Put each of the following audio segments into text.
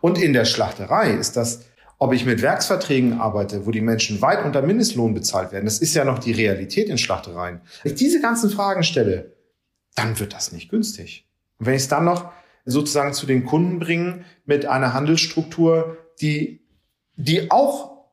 Und in der Schlachterei ist das, ob ich mit Werksverträgen arbeite, wo die Menschen weit unter Mindestlohn bezahlt werden, das ist ja noch die Realität in Schlachtereien. Wenn ich diese ganzen Fragen stelle, dann wird das nicht günstig. Und wenn ich es dann noch sozusagen zu den Kunden bringe mit einer Handelsstruktur, die, die auch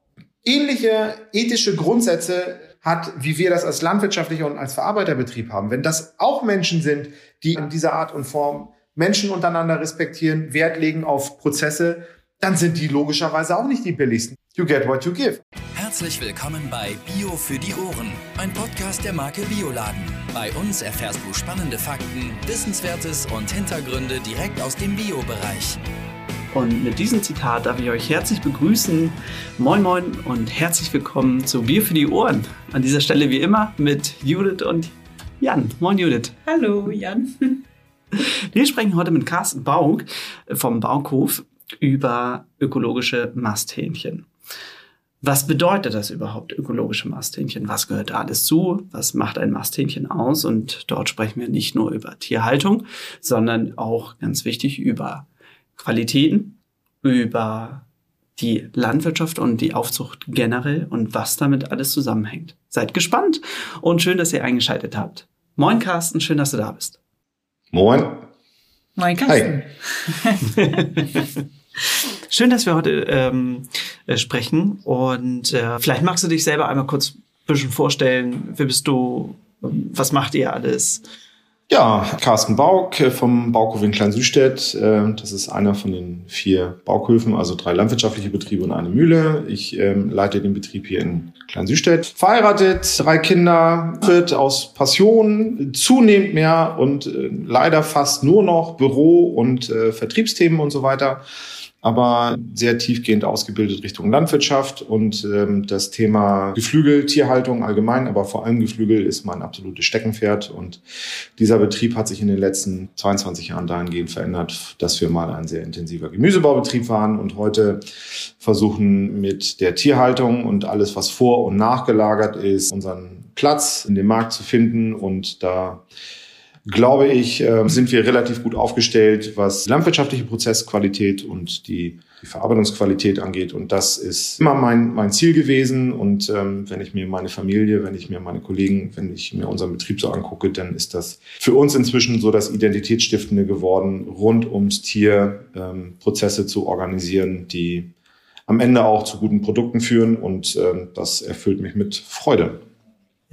ähnliche ethische Grundsätze hat, wie wir das als landwirtschaftlicher und als Verarbeiterbetrieb haben. Wenn das auch Menschen sind, die in dieser Art und Form Menschen untereinander respektieren, Wert legen auf Prozesse, dann sind die logischerweise auch nicht die billigsten. You get what you give. Herzlich willkommen bei Bio für die Ohren, ein Podcast der Marke Bioladen. Bei uns erfährst du spannende Fakten, Wissenswertes und Hintergründe direkt aus dem Bio-Bereich. Und mit diesem Zitat darf ich euch herzlich begrüßen. Moin Moin und herzlich willkommen zu Bier für die Ohren. An dieser Stelle wie immer mit Judith und Jan. Moin Judith. Hallo Jan. Wir sprechen heute mit Carsten Bauk vom Baukhof über ökologische Masthähnchen. Was bedeutet das überhaupt, ökologische Masthähnchen? Was gehört da alles zu? Was macht ein Masthähnchen aus? Und dort sprechen wir nicht nur über Tierhaltung, sondern auch ganz wichtig über Qualitäten, über die Landwirtschaft und die Aufzucht generell und was damit alles zusammenhängt. Seid gespannt und schön, dass ihr eingeschaltet habt. Moin Carsten, schön, dass du da bist. Moin. Moin Carsten. schön, dass wir heute ähm, äh, sprechen und äh, vielleicht magst du dich selber einmal kurz ein bisschen vorstellen. Wer bist du? Was macht ihr alles? Ja, Carsten Bauk äh, vom Bauhof in Klein-Südstedt. Äh, das ist einer von den vier Baukhöfen, also drei landwirtschaftliche Betriebe und eine Mühle. Ich ähm, leite den Betrieb hier in Klein-Südstedt. Verheiratet, drei Kinder, wird aus Passion zunehmend mehr und äh, leider fast nur noch Büro und Vertriebsthemen und so weiter aber sehr tiefgehend ausgebildet Richtung Landwirtschaft und ähm, das Thema Geflügel, Tierhaltung allgemein, aber vor allem Geflügel ist mein absolutes Steckenpferd und dieser Betrieb hat sich in den letzten 22 Jahren dahingehend verändert, dass wir mal ein sehr intensiver Gemüsebaubetrieb waren und heute versuchen mit der Tierhaltung und alles, was vor und nachgelagert ist, unseren Platz in dem Markt zu finden und da glaube ich, äh, sind wir relativ gut aufgestellt, was landwirtschaftliche Prozessqualität und die, die Verarbeitungsqualität angeht. Und das ist immer mein, mein Ziel gewesen. Und ähm, wenn ich mir meine Familie, wenn ich mir meine Kollegen, wenn ich mir unseren Betrieb so angucke, dann ist das für uns inzwischen so das Identitätsstiftende geworden, rund ums Tier ähm, Prozesse zu organisieren, die am Ende auch zu guten Produkten führen. Und ähm, das erfüllt mich mit Freude.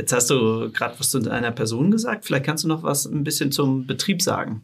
Jetzt hast du gerade was zu einer Person gesagt. Vielleicht kannst du noch was ein bisschen zum Betrieb sagen.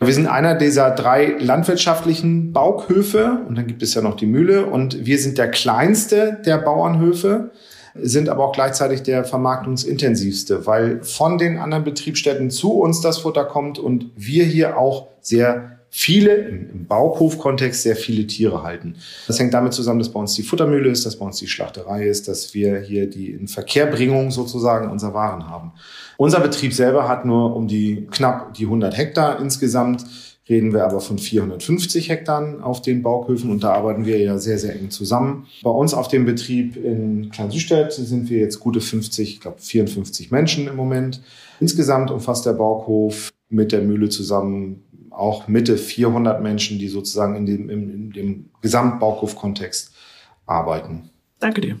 Wir sind einer dieser drei landwirtschaftlichen Baughöfe und dann gibt es ja noch die Mühle und wir sind der kleinste der Bauernhöfe, sind aber auch gleichzeitig der vermarktungsintensivste, weil von den anderen Betriebsstätten zu uns das Futter kommt und wir hier auch sehr viele, im Bauhofkontext sehr viele Tiere halten. Das hängt damit zusammen, dass bei uns die Futtermühle ist, dass bei uns die Schlachterei ist, dass wir hier die in Verkehrbringung sozusagen unserer Waren haben. Unser Betrieb selber hat nur um die knapp die 100 Hektar insgesamt reden wir aber von 450 Hektar auf den Baughöfen und da arbeiten wir ja sehr, sehr eng zusammen. Bei uns auf dem Betrieb in Klein-Südstedt sind wir jetzt gute 50, ich glaube 54 Menschen im Moment. Insgesamt umfasst der Bauhof mit der Mühle zusammen auch Mitte 400 Menschen, die sozusagen in dem, in, in dem Gesamtbaukauf-Kontext arbeiten. Danke dir.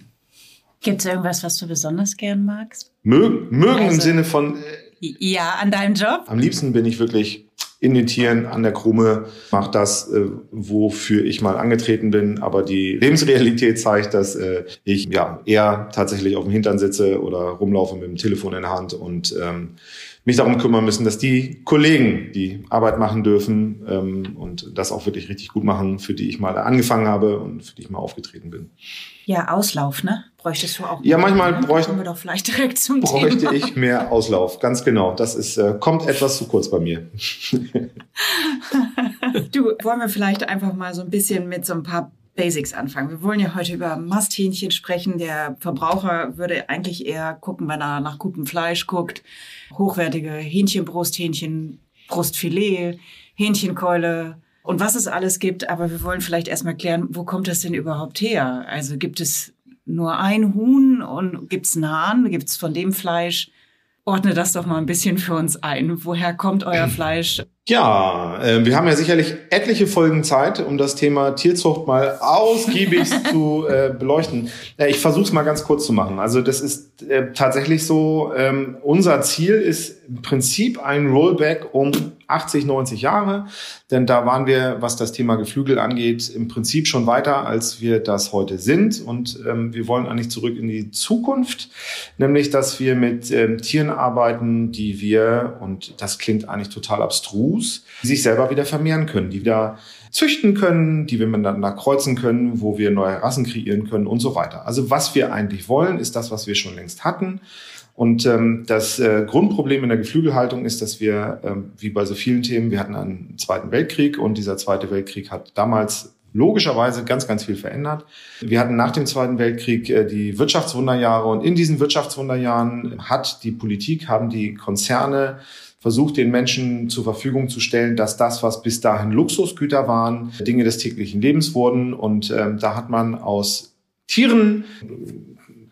Gibt es irgendwas, was du besonders gern magst? Mögen, mögen also, im Sinne von. Äh, ja, an deinem Job? Am liebsten bin ich wirklich in den Tieren, an der Krume, mache das, äh, wofür ich mal angetreten bin. Aber die Lebensrealität zeigt, dass äh, ich ja eher tatsächlich auf dem Hintern sitze oder rumlaufe mit dem Telefon in der Hand und ähm, mich darum kümmern müssen, dass die Kollegen die Arbeit machen dürfen ähm, und das auch wirklich richtig gut machen, für die ich mal angefangen habe und für die ich mal aufgetreten bin. Ja, Auslauf, ne? Bräuchtest du auch. Ja, manchmal bräuchte, wir doch vielleicht direkt zum bräuchte Thema. ich mehr Auslauf, ganz genau. Das ist, äh, kommt etwas zu kurz bei mir. du, wollen wir vielleicht einfach mal so ein bisschen mit so ein paar Basics anfangen. Wir wollen ja heute über Masthähnchen sprechen. Der Verbraucher würde eigentlich eher gucken, wenn er nach gutem Fleisch guckt. Hochwertige Hähnchenbrust, Hähnchenbrustfilet, Hähnchenkeule und was es alles gibt. Aber wir wollen vielleicht erstmal klären, wo kommt das denn überhaupt her? Also gibt es nur ein Huhn und gibt es einen Hahn? Gibt es von dem Fleisch? Ordne das doch mal ein bisschen für uns ein. Woher kommt euer Fleisch? Ja, äh, wir haben ja sicherlich etliche Folgen Zeit, um das Thema Tierzucht mal ausgiebig zu äh, beleuchten. Äh, ich versuche es mal ganz kurz zu machen. Also das ist äh, tatsächlich so, ähm, unser Ziel ist im Prinzip ein Rollback um 80, 90 Jahre. Denn da waren wir, was das Thema Geflügel angeht, im Prinzip schon weiter, als wir das heute sind. Und ähm, wir wollen eigentlich zurück in die Zukunft, nämlich dass wir mit ähm, Tieren arbeiten, die wir, und das klingt eigentlich total abstrus, die sich selber wieder vermehren können, die wieder züchten können, die wir miteinander kreuzen können, wo wir neue Rassen kreieren können und so weiter. Also was wir eigentlich wollen, ist das, was wir schon längst hatten. Und ähm, das äh, Grundproblem in der Geflügelhaltung ist, dass wir, ähm, wie bei so vielen Themen, wir hatten einen Zweiten Weltkrieg und dieser Zweite Weltkrieg hat damals logischerweise ganz, ganz viel verändert. Wir hatten nach dem Zweiten Weltkrieg äh, die Wirtschaftswunderjahre und in diesen Wirtschaftswunderjahren hat die Politik, haben die Konzerne versucht, den Menschen zur Verfügung zu stellen, dass das, was bis dahin Luxusgüter waren, Dinge des täglichen Lebens wurden. Und ähm, da hat man aus Tieren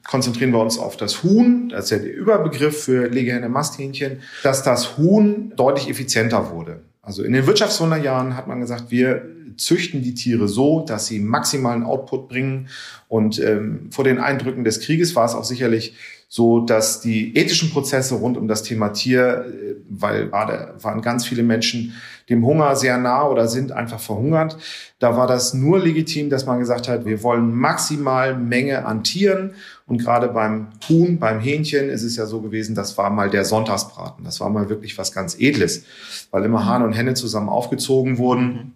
konzentrieren wir uns auf das Huhn, das ist ja der Überbegriff für Legehenne Masthähnchen, dass das Huhn deutlich effizienter wurde. Also in den Wirtschaftswunderjahren hat man gesagt, wir züchten die Tiere so, dass sie maximalen Output bringen. Und ähm, vor den Eindrücken des Krieges war es auch sicherlich so, dass die ethischen Prozesse rund um das Thema Tier, äh, weil gerade waren ganz viele Menschen dem Hunger sehr nah oder sind einfach verhungert. Da war das nur legitim, dass man gesagt hat, wir wollen maximal Menge an Tieren. Und gerade beim Huhn, beim Hähnchen ist es ja so gewesen, das war mal der Sonntagsbraten. Das war mal wirklich was ganz Edles, weil immer Hahn und Henne zusammen aufgezogen wurden.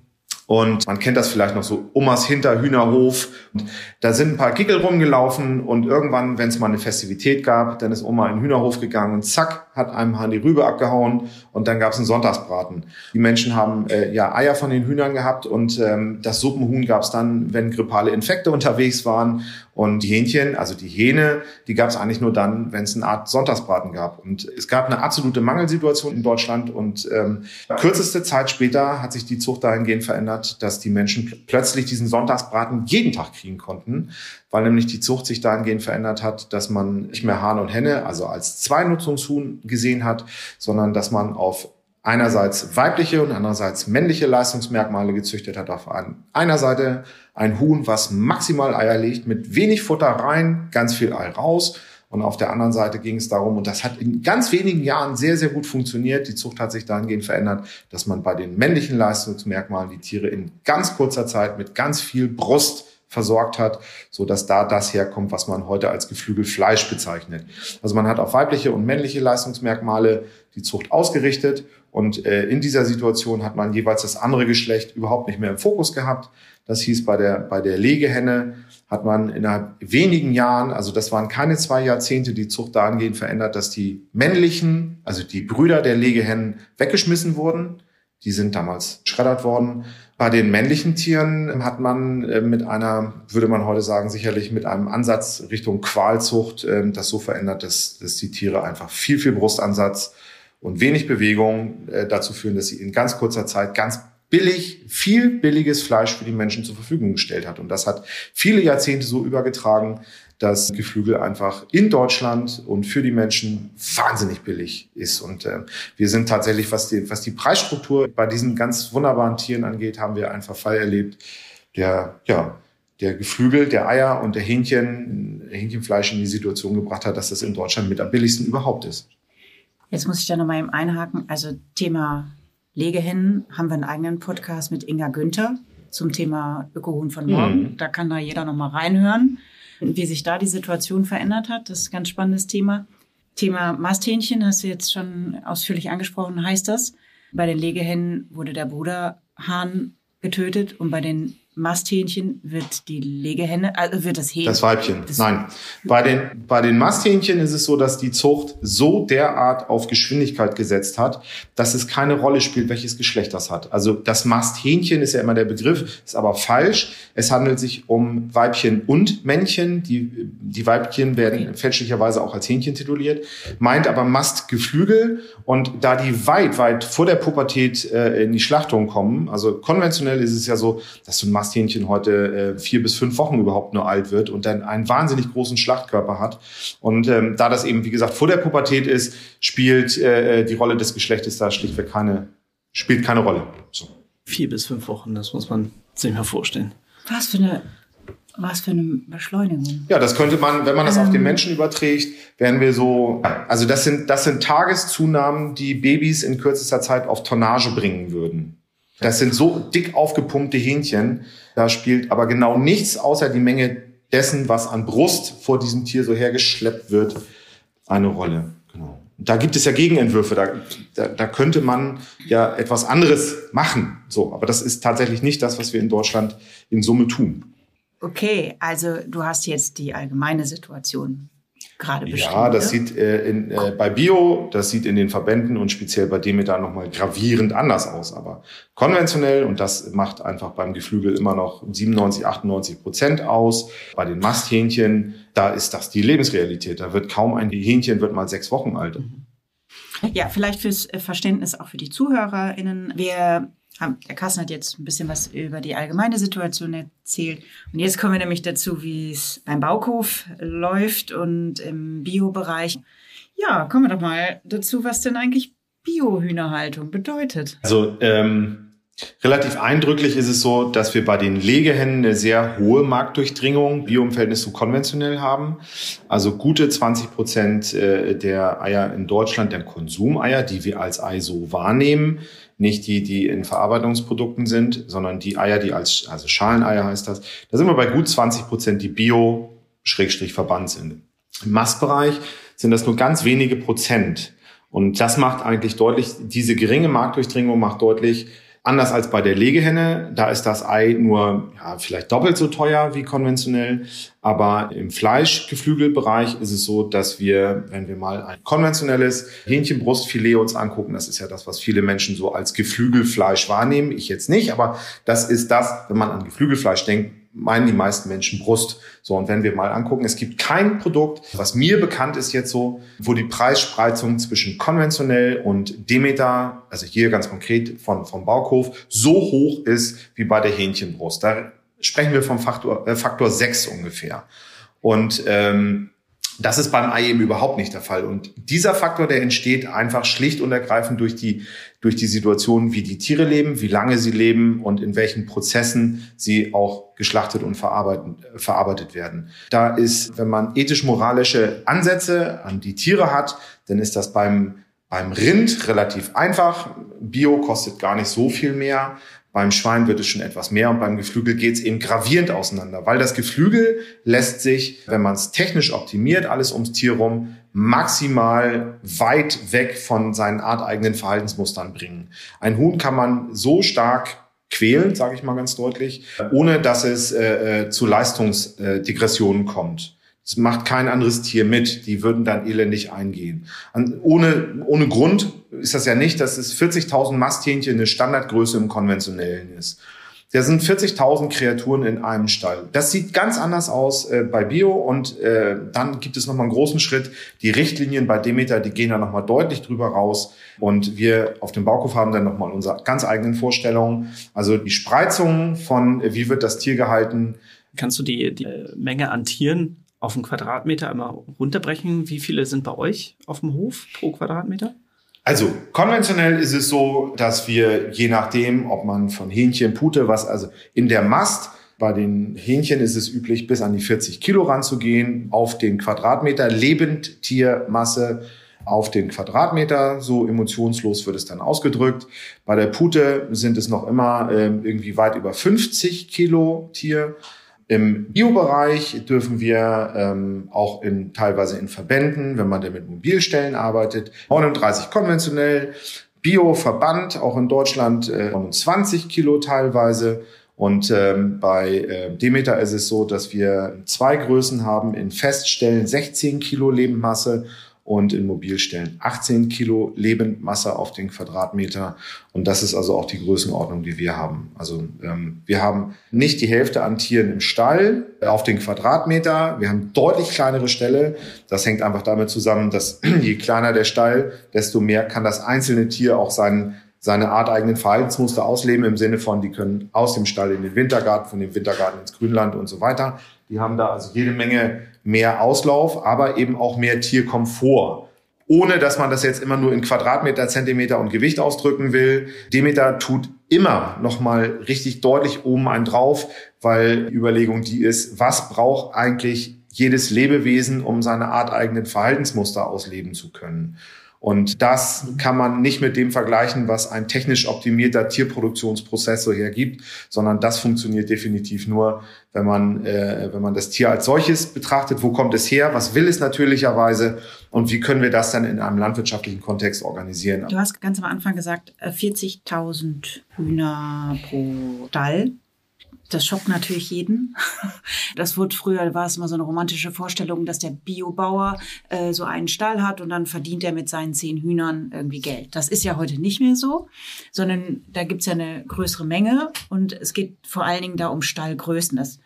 Und man kennt das vielleicht noch so, Omas Hinterhühnerhof. Da sind ein paar Gickel rumgelaufen und irgendwann, wenn es mal eine Festivität gab, dann ist Oma in den Hühnerhof gegangen und zack, hat einem Hahn die Rübe abgehauen und dann gab es einen Sonntagsbraten. Die Menschen haben äh, ja Eier von den Hühnern gehabt und ähm, das Suppenhuhn gab es dann, wenn grippale Infekte unterwegs waren. Und die Hähnchen, also die Hähne, die gab es eigentlich nur dann, wenn es eine Art Sonntagsbraten gab. Und es gab eine absolute Mangelsituation in Deutschland. Und ähm, kürzeste Zeit später hat sich die Zucht dahingehend verändert, dass die Menschen plötzlich diesen Sonntagsbraten jeden Tag kriegen konnten, weil nämlich die Zucht sich dahingehend verändert hat, dass man nicht mehr Hahn und Henne, also als Zweinutzungshuhn gesehen hat, sondern dass man auf einerseits weibliche und andererseits männliche Leistungsmerkmale gezüchtet hat. Auf einer Seite ein Huhn, was maximal Eier legt, mit wenig Futter rein, ganz viel Ei raus. Und auf der anderen Seite ging es darum, und das hat in ganz wenigen Jahren sehr, sehr gut funktioniert. Die Zucht hat sich dahingehend verändert, dass man bei den männlichen Leistungsmerkmalen die Tiere in ganz kurzer Zeit mit ganz viel Brust versorgt hat, so dass da das herkommt, was man heute als Geflügelfleisch bezeichnet. Also man hat auf weibliche und männliche Leistungsmerkmale die Zucht ausgerichtet und äh, in dieser Situation hat man jeweils das andere Geschlecht überhaupt nicht mehr im Fokus gehabt. Das hieß bei der bei der Legehenne hat man innerhalb wenigen Jahren, also das waren keine zwei Jahrzehnte, die Zucht dahingehend verändert, dass die männlichen, also die Brüder der Legehennen weggeschmissen wurden. Die sind damals schreddert worden. Bei den männlichen Tieren hat man äh, mit einer, würde man heute sagen, sicherlich mit einem Ansatz Richtung Qualzucht äh, das so verändert, dass, dass die Tiere einfach viel, viel Brustansatz und wenig Bewegung äh, dazu führen, dass sie in ganz kurzer Zeit ganz billig, viel billiges Fleisch für die Menschen zur Verfügung gestellt hat. Und das hat viele Jahrzehnte so übergetragen, dass Geflügel einfach in Deutschland und für die Menschen wahnsinnig billig ist. Und äh, wir sind tatsächlich, was die, was die Preisstruktur bei diesen ganz wunderbaren Tieren angeht, haben wir einen Verfall erlebt, der, ja, der Geflügel, der Eier und der Hähnchen, Hähnchenfleisch in die Situation gebracht hat, dass das in Deutschland mit am billigsten überhaupt ist. Jetzt muss ich da nochmal eben einhaken. Also Thema Legehennen haben wir einen eigenen Podcast mit Inga Günther zum Thema Ökohuhn von morgen. Mhm. Da kann da jeder nochmal reinhören wie sich da die Situation verändert hat. Das ist ein ganz spannendes Thema. Thema Masthähnchen hast du jetzt schon ausführlich angesprochen, heißt das. Bei den Legehennen wurde der Bruderhahn getötet und bei den Masthähnchen wird die Legehenne, also wird das Hähnchen. Das Weibchen. Das Nein. Bei den, bei den Masthähnchen ist es so, dass die Zucht so derart auf Geschwindigkeit gesetzt hat, dass es keine Rolle spielt, welches Geschlecht das hat. Also das Masthähnchen ist ja immer der Begriff, ist aber falsch. Es handelt sich um Weibchen und Männchen. Die, die Weibchen werden okay. fälschlicherweise auch als Hähnchen tituliert, meint aber Mastgeflügel. Und da die weit, weit vor der Pubertät äh, in die Schlachtung kommen, also konventionell ist es ja so, dass du ein Mast Masthähnchen heute äh, vier bis fünf Wochen überhaupt nur alt wird und dann einen wahnsinnig großen Schlachtkörper hat. Und ähm, da das eben, wie gesagt, vor der Pubertät ist, spielt äh, die Rolle des Geschlechtes da schlichtweg keine spielt keine Rolle. So. Vier bis fünf Wochen, das muss man sich mal vorstellen. Was für eine, was für eine Beschleunigung. Ja, das könnte man, wenn man das auf den Menschen überträgt, wären wir so, also das sind, das sind Tageszunahmen, die Babys in kürzester Zeit auf Tonnage bringen würden. Das sind so dick aufgepumpte Hähnchen. Da spielt aber genau nichts außer die Menge dessen, was an Brust vor diesem Tier so hergeschleppt wird, eine Rolle. Genau. Da gibt es ja Gegenentwürfe. Da, da, da könnte man ja etwas anderes machen. So, aber das ist tatsächlich nicht das, was wir in Deutschland in Summe tun. Okay, also du hast jetzt die allgemeine Situation gerade beschrieben. Ja, das ne? sieht äh, in, äh, bei Bio, das sieht in den Verbänden und speziell bei Demeter nochmal gravierend anders aus. Aber konventionell, und das macht einfach beim Geflügel immer noch 97, 98 Prozent aus. Bei den Masthähnchen, da ist das die Lebensrealität. Da wird kaum ein Hähnchen wird mal sechs Wochen alt. Ja, vielleicht fürs äh, Verständnis auch für die ZuhörerInnen. Wir der Carsten hat jetzt ein bisschen was über die allgemeine Situation erzählt. Und jetzt kommen wir nämlich dazu, wie es beim Bauhof läuft und im Biobereich. Ja, kommen wir doch mal dazu, was denn eigentlich Biohühnerhaltung bedeutet. Also ähm, relativ eindrücklich ist es so, dass wir bei den Legehennen eine sehr hohe Marktdurchdringung Bio im Verhältnis zu konventionell haben. Also gute 20 Prozent äh, der Eier in Deutschland, der Konsumeier, die wir als Ei so wahrnehmen, nicht die, die in Verarbeitungsprodukten sind, sondern die Eier, die als, also Schaleneier heißt das. Da sind wir bei gut 20 Prozent, die Bio Schrägstrich verbannt sind. Im Mastbereich sind das nur ganz wenige Prozent. Und das macht eigentlich deutlich, diese geringe Marktdurchdringung macht deutlich, Anders als bei der Legehenne, da ist das Ei nur ja, vielleicht doppelt so teuer wie konventionell. Aber im Fleischgeflügelbereich ist es so, dass wir, wenn wir mal ein konventionelles Hähnchenbrustfilet uns angucken, das ist ja das, was viele Menschen so als Geflügelfleisch wahrnehmen, ich jetzt nicht, aber das ist das, wenn man an Geflügelfleisch denkt, meinen die meisten Menschen Brust. So, und wenn wir mal angucken, es gibt kein Produkt, was mir bekannt ist jetzt so, wo die Preisspreizung zwischen konventionell und Demeter, also hier ganz konkret von, vom Bauhof, so hoch ist wie bei der Hähnchenbrust. Da sprechen wir vom Faktor, äh, Faktor 6 ungefähr. Und ähm, das ist beim Ei eben überhaupt nicht der Fall. Und dieser Faktor, der entsteht einfach schlicht und ergreifend durch die, durch die Situation, wie die Tiere leben, wie lange sie leben und in welchen Prozessen sie auch geschlachtet und verarbeitet, verarbeitet werden. Da ist, wenn man ethisch-moralische Ansätze an die Tiere hat, dann ist das beim, beim Rind relativ einfach. Bio kostet gar nicht so viel mehr. Beim Schwein wird es schon etwas mehr und beim Geflügel geht es eben gravierend auseinander, weil das Geflügel lässt sich, wenn man es technisch optimiert, alles ums Tier rum, maximal weit weg von seinen arteigenen Verhaltensmustern bringen. Ein Huhn kann man so stark quälen, sage ich mal ganz deutlich, ohne dass es äh, äh zu Leistungsdegressionen kommt. Das macht kein anderes Tier mit. Die würden dann elendig eingehen. Ohne, ohne Grund ist das ja nicht, dass es 40.000 Masthähnchen eine Standardgröße im Konventionellen ist. Da sind 40.000 Kreaturen in einem Stall. Das sieht ganz anders aus äh, bei Bio und äh, dann gibt es nochmal einen großen Schritt. Die Richtlinien bei Demeter, die gehen da nochmal deutlich drüber raus und wir auf dem Bauhof haben dann nochmal unsere ganz eigenen Vorstellungen. Also die Spreizung von, äh, wie wird das Tier gehalten. Kannst du die, die Menge an Tieren auf einen Quadratmeter einmal runterbrechen? Wie viele sind bei euch auf dem Hof pro Quadratmeter? Also konventionell ist es so, dass wir je nachdem, ob man von Hähnchen, Pute, was also in der Mast, bei den Hähnchen ist es üblich, bis an die 40 Kilo ranzugehen auf den Quadratmeter Lebendtiermasse auf den Quadratmeter. So emotionslos wird es dann ausgedrückt. Bei der Pute sind es noch immer äh, irgendwie weit über 50 Kilo Tier. Im Biobereich dürfen wir ähm, auch in, teilweise in Verbänden, wenn man denn mit Mobilstellen arbeitet, 39 konventionell, Bio-Verband, auch in Deutschland äh, 29 Kilo teilweise. Und ähm, bei äh, Demeter ist es so, dass wir zwei Größen haben in Feststellen 16 Kilo Lebendmasse und in Mobilstellen 18 Kilo Lebendmasse auf den Quadratmeter. Und das ist also auch die Größenordnung, die wir haben. Also ähm, wir haben nicht die Hälfte an Tieren im Stall auf den Quadratmeter. Wir haben deutlich kleinere Ställe. Das hängt einfach damit zusammen, dass je kleiner der Stall, desto mehr kann das einzelne Tier auch seinen seine arteigenen Verhaltensmuster ausleben im Sinne von, die können aus dem Stall in den Wintergarten, von dem Wintergarten ins Grünland und so weiter. Die haben da also jede Menge mehr Auslauf, aber eben auch mehr Tierkomfort. ohne dass man das jetzt immer nur in Quadratmeter, Zentimeter und Gewicht ausdrücken will. Demeter tut immer nochmal richtig deutlich oben einen drauf, weil die Überlegung die ist, was braucht eigentlich jedes Lebewesen, um seine arteigenen Verhaltensmuster ausleben zu können. Und das kann man nicht mit dem vergleichen, was ein technisch optimierter Tierproduktionsprozess so hergibt, sondern das funktioniert definitiv nur, wenn man, äh, wenn man das Tier als solches betrachtet. Wo kommt es her? Was will es natürlicherweise? Und wie können wir das dann in einem landwirtschaftlichen Kontext organisieren? Du hast ganz am Anfang gesagt, 40.000 äh, Hühner pro Stall das schockt natürlich jeden. Das wurde früher, war es immer so eine romantische Vorstellung, dass der Biobauer äh, so einen Stall hat und dann verdient er mit seinen zehn Hühnern irgendwie Geld. Das ist ja heute nicht mehr so, sondern da gibt's ja eine größere Menge und es geht vor allen Dingen da um Stallgrößen. Das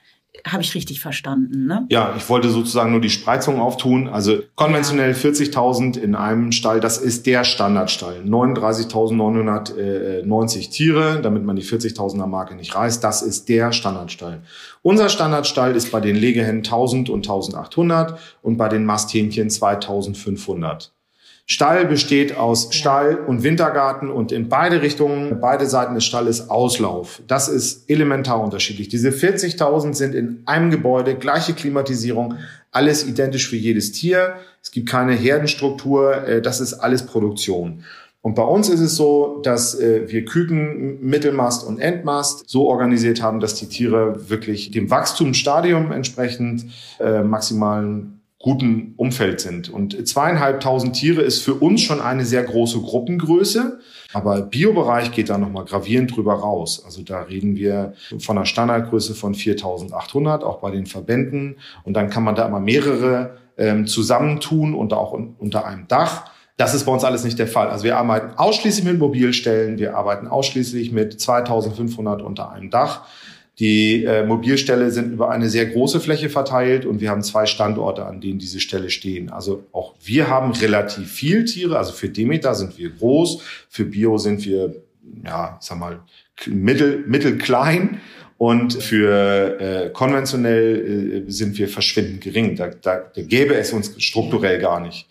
habe ich richtig verstanden, ne? Ja, ich wollte sozusagen nur die Spreizung auftun. Also konventionell ja. 40.000 in einem Stall, das ist der Standardstall. 39.990 Tiere, damit man die 40.000er Marke nicht reißt. Das ist der Standardstall. Unser Standardstall ist bei den Legehennen 1.000 und 1.800 und bei den Masthähnchen 2.500. Stall besteht aus Stall und Wintergarten und in beide Richtungen, beide Seiten des Stalles Auslauf. Das ist elementar unterschiedlich. Diese 40.000 sind in einem Gebäude, gleiche Klimatisierung, alles identisch für jedes Tier. Es gibt keine Herdenstruktur, äh, das ist alles Produktion. Und bei uns ist es so, dass äh, wir Küken, Mittelmast und Endmast so organisiert haben, dass die Tiere wirklich dem Wachstumsstadium entsprechend äh, maximalen guten Umfeld sind. Und zweieinhalbtausend Tiere ist für uns schon eine sehr große Gruppengröße. Aber Biobereich geht da nochmal gravierend drüber raus. Also da reden wir von einer Standardgröße von 4800, auch bei den Verbänden. Und dann kann man da immer mehrere ähm, zusammentun und auch un unter einem Dach. Das ist bei uns alles nicht der Fall. Also wir arbeiten ausschließlich mit Mobilstellen, wir arbeiten ausschließlich mit 2500 unter einem Dach. Die äh, Mobilställe sind über eine sehr große Fläche verteilt und wir haben zwei Standorte, an denen diese Ställe stehen. Also auch wir haben relativ viel Tiere. Also für Demeter sind wir groß, für Bio sind wir, ja, sag mal, mittel, mittelklein. Und für äh, konventionell äh, sind wir verschwindend gering. Da, da, da gäbe es uns strukturell gar nicht,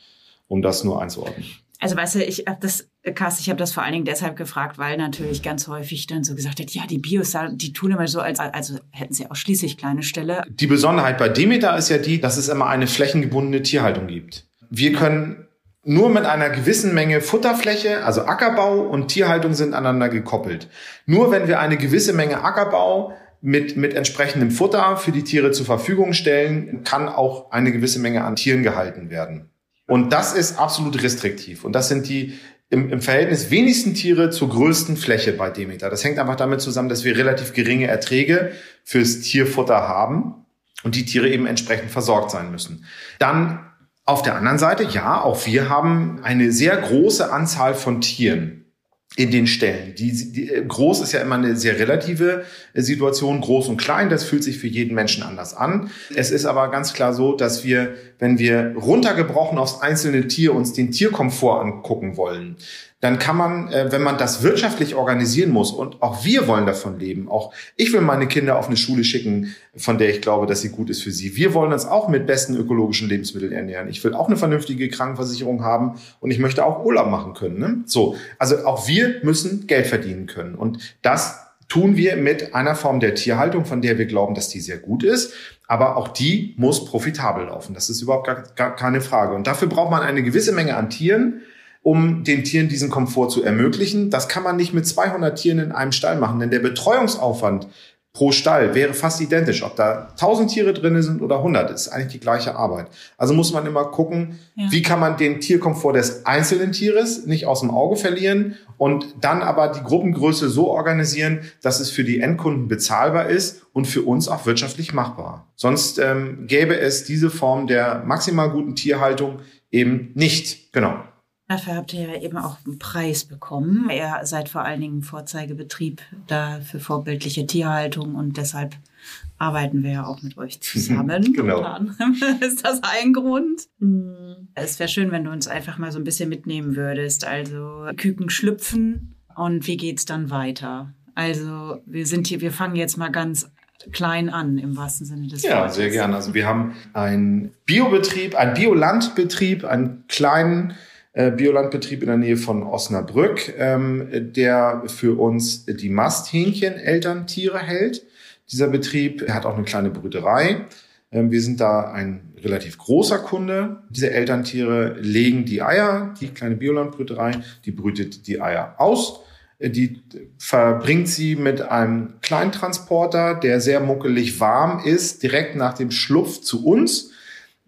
um das nur einzuordnen. Also weißt du, ich habe das, Carsten, ich habe das vor allen Dingen deshalb gefragt, weil natürlich ganz häufig dann so gesagt wird, ja, die Bios, die tun immer so, als also hätten sie ausschließlich kleine Ställe. Die Besonderheit bei Demeter ist ja die, dass es immer eine flächengebundene Tierhaltung gibt. Wir können nur mit einer gewissen Menge Futterfläche, also Ackerbau und Tierhaltung sind aneinander gekoppelt. Nur wenn wir eine gewisse Menge Ackerbau mit, mit entsprechendem Futter für die Tiere zur Verfügung stellen, kann auch eine gewisse Menge an Tieren gehalten werden. Und das ist absolut restriktiv. Und das sind die im, im Verhältnis wenigsten Tiere zur größten Fläche bei Demeter. Das hängt einfach damit zusammen, dass wir relativ geringe Erträge fürs Tierfutter haben und die Tiere eben entsprechend versorgt sein müssen. Dann auf der anderen Seite, ja, auch wir haben eine sehr große Anzahl von Tieren in den Stellen. Die, die, groß ist ja immer eine sehr relative äh, Situation, groß und klein, das fühlt sich für jeden Menschen anders an. Es ist aber ganz klar so, dass wir, wenn wir runtergebrochen aufs einzelne Tier uns den Tierkomfort angucken wollen, dann kann man, äh, wenn man das wirtschaftlich organisieren muss, und auch wir wollen davon leben, auch ich will meine Kinder auf eine Schule schicken, von der ich glaube, dass sie gut ist für sie. Wir wollen uns auch mit besten ökologischen Lebensmitteln ernähren. Ich will auch eine vernünftige Krankenversicherung haben und ich möchte auch Urlaub machen können. Ne? So, also auch wir müssen Geld verdienen können. Und das tun wir mit einer Form der Tierhaltung, von der wir glauben, dass die sehr gut ist. Aber auch die muss profitabel laufen. Das ist überhaupt gar, gar keine Frage. Und dafür braucht man eine gewisse Menge an Tieren um den Tieren diesen Komfort zu ermöglichen. Das kann man nicht mit 200 Tieren in einem Stall machen, denn der Betreuungsaufwand pro Stall wäre fast identisch. Ob da 1000 Tiere drin sind oder 100, ist eigentlich die gleiche Arbeit. Also muss man immer gucken, ja. wie kann man den Tierkomfort des einzelnen Tieres nicht aus dem Auge verlieren und dann aber die Gruppengröße so organisieren, dass es für die Endkunden bezahlbar ist und für uns auch wirtschaftlich machbar. Sonst ähm, gäbe es diese Form der maximal guten Tierhaltung eben nicht. Genau. Dafür habt ihr ja eben auch einen Preis bekommen. Ihr seid vor allen Dingen Vorzeigebetrieb da für vorbildliche Tierhaltung und deshalb arbeiten wir ja auch mit euch zusammen. genau. ist das ein Grund? Hm. Es wäre schön, wenn du uns einfach mal so ein bisschen mitnehmen würdest. Also Küken schlüpfen und wie geht's dann weiter? Also wir sind hier, wir fangen jetzt mal ganz klein an, im wahrsten Sinne des Wortes. Ja, sehr gerne. Also wir haben einen Biobetrieb, einen Biolandbetrieb, einen kleinen Biolandbetrieb in der Nähe von Osnabrück, ähm, der für uns die Masthähnchen-Elterntiere hält. Dieser Betrieb hat auch eine kleine Brüterei. Ähm, wir sind da ein relativ großer Kunde. Diese Elterntiere legen die Eier, die kleine Biolandbrüterei, die brütet die Eier aus. Äh, die verbringt sie mit einem Kleintransporter, der sehr muckelig warm ist, direkt nach dem Schlupf zu uns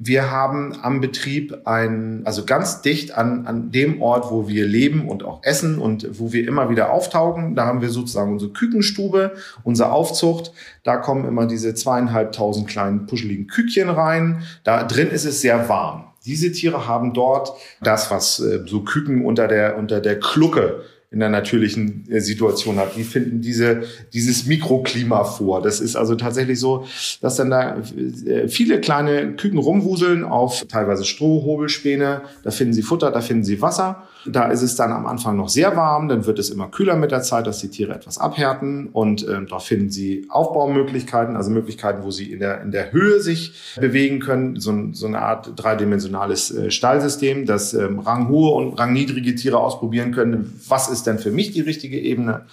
wir haben am Betrieb ein, also ganz dicht an, an dem Ort, wo wir leben und auch essen und wo wir immer wieder auftauchen. Da haben wir sozusagen unsere Kükenstube, unsere Aufzucht. Da kommen immer diese zweieinhalbtausend kleinen puscheligen Kükchen rein. Da drin ist es sehr warm. Diese Tiere haben dort das, was äh, so Küken unter der, unter der Klucke in der natürlichen äh, Situation hat. Die finden diese, dieses Mikroklima vor. Das ist also tatsächlich so, dass dann da äh, viele kleine Küken rumwuseln auf teilweise Stroh, Hobelspäne. Da finden sie Futter, da finden sie Wasser. Da ist es dann am Anfang noch sehr warm, dann wird es immer kühler mit der Zeit, dass die Tiere etwas abhärten und äh, da finden sie Aufbaumöglichkeiten, also Möglichkeiten, wo sie in der, in der Höhe sich bewegen können, so, so eine Art dreidimensionales äh, Stallsystem, das ähm, ranghohe und rangniedrige Tiere ausprobieren können. Was ist denn für mich die richtige Ebene?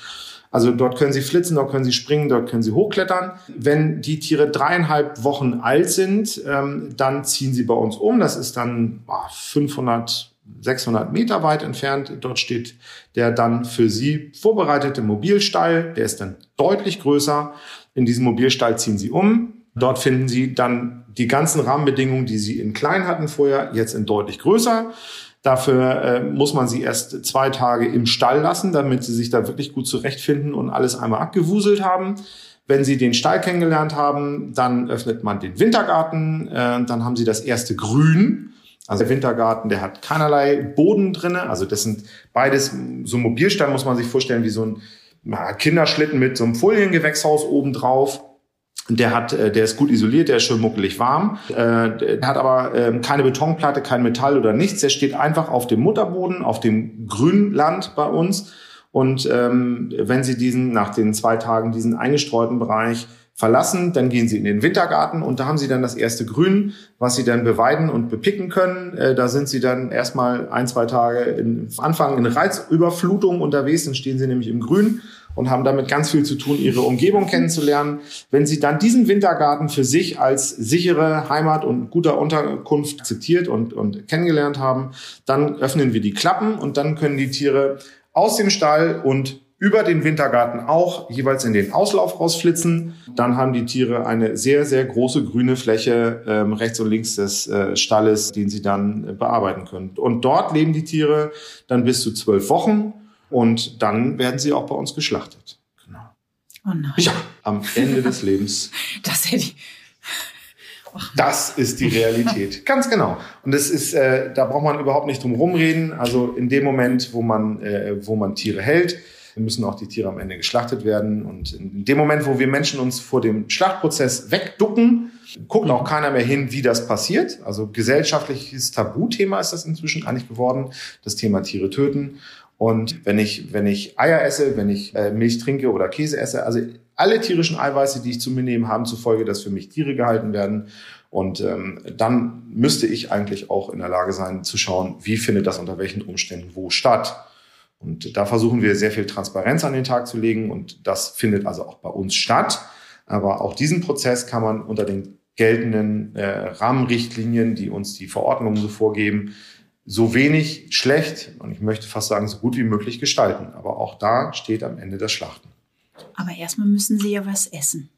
Also dort können sie flitzen, dort können sie springen, dort können sie hochklettern. Wenn die Tiere dreieinhalb Wochen alt sind, ähm, dann ziehen sie bei uns um. Das ist dann oh, 500 600 Meter weit entfernt. Dort steht der dann für Sie vorbereitete Mobilstall. Der ist dann deutlich größer. In diesem Mobilstall ziehen Sie um. Dort finden Sie dann die ganzen Rahmenbedingungen, die Sie in klein hatten vorher, jetzt in deutlich größer. Dafür äh, muss man sie erst zwei Tage im Stall lassen, damit sie sich da wirklich gut zurechtfinden und alles einmal abgewuselt haben. Wenn Sie den Stall kennengelernt haben, dann öffnet man den Wintergarten, äh, dann haben Sie das erste Grün. Also der Wintergarten, der hat keinerlei Boden drinne. Also das sind beides, so ein Mobilstall muss man sich vorstellen wie so ein Kinderschlitten mit so einem Foliengewächshaus oben drauf. Der hat, äh, der ist gut isoliert, der ist schön muckelig warm. Äh, der hat aber ähm, keine Betonplatte, kein Metall oder nichts. Der steht einfach auf dem Mutterboden, auf dem Grünland bei uns. Und ähm, wenn Sie diesen nach den zwei Tagen diesen eingestreuten Bereich verlassen, dann gehen sie in den Wintergarten und da haben sie dann das erste Grün, was sie dann beweiden und bepicken können. Äh, da sind sie dann erstmal ein, zwei Tage in Anfang in Reizüberflutung unterwegs, dann stehen sie nämlich im Grün und haben damit ganz viel zu tun, ihre Umgebung kennenzulernen. Wenn sie dann diesen Wintergarten für sich als sichere Heimat und guter Unterkunft akzeptiert und, und kennengelernt haben, dann öffnen wir die Klappen und dann können die Tiere aus dem Stall und über den Wintergarten auch jeweils in den Auslauf rausflitzen. Dann haben die Tiere eine sehr, sehr große grüne Fläche ähm, rechts und links des äh, Stalles, den sie dann äh, bearbeiten können. Und dort leben die Tiere dann bis zu zwölf Wochen und dann werden sie auch bei uns geschlachtet. Genau. Oh nein. Ja, am Ende des Lebens. Das hätte ich. Das ist die Realität. Ganz genau. Und das ist, äh, da braucht man überhaupt nicht drum rumreden. Also in dem Moment, wo man, äh, wo man Tiere hält, müssen auch die Tiere am Ende geschlachtet werden. Und in dem Moment, wo wir Menschen uns vor dem Schlachtprozess wegducken, guckt auch keiner mehr hin, wie das passiert. Also gesellschaftliches Tabuthema ist das inzwischen eigentlich geworden, das Thema Tiere töten. Und wenn ich, wenn ich Eier esse, wenn ich äh, Milch trinke oder Käse esse, also alle tierischen Eiweiße, die ich zu mir nehme, haben zufolge, dass für mich Tiere gehalten werden. Und ähm, dann müsste ich eigentlich auch in der Lage sein zu schauen, wie findet das unter welchen Umständen wo statt. Und da versuchen wir sehr viel Transparenz an den Tag zu legen und das findet also auch bei uns statt. Aber auch diesen Prozess kann man unter den geltenden äh, Rahmenrichtlinien, die uns die Verordnungen so vorgeben, so wenig schlecht und ich möchte fast sagen so gut wie möglich gestalten. Aber auch da steht am Ende das Schlachten. Aber erstmal müssen sie ja was essen.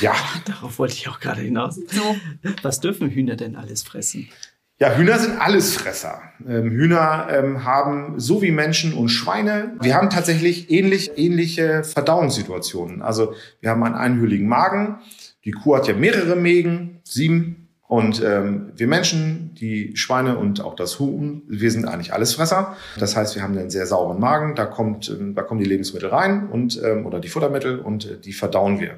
Ja. Darauf wollte ich auch gerade hinaus. So. Was dürfen Hühner denn alles fressen? Ja, Hühner sind Allesfresser. Ähm, Hühner ähm, haben so wie Menschen und Schweine, wir haben tatsächlich ähnlich, ähnliche Verdauungssituationen. Also wir haben einen einhülligen Magen. Die Kuh hat ja mehrere Mägen, sieben. Und ähm, wir Menschen, die Schweine und auch das Huhn, wir sind eigentlich Allesfresser. Das heißt, wir haben einen sehr sauren Magen. Da kommt, ähm, da kommen die Lebensmittel rein und ähm, oder die Futtermittel und äh, die verdauen wir.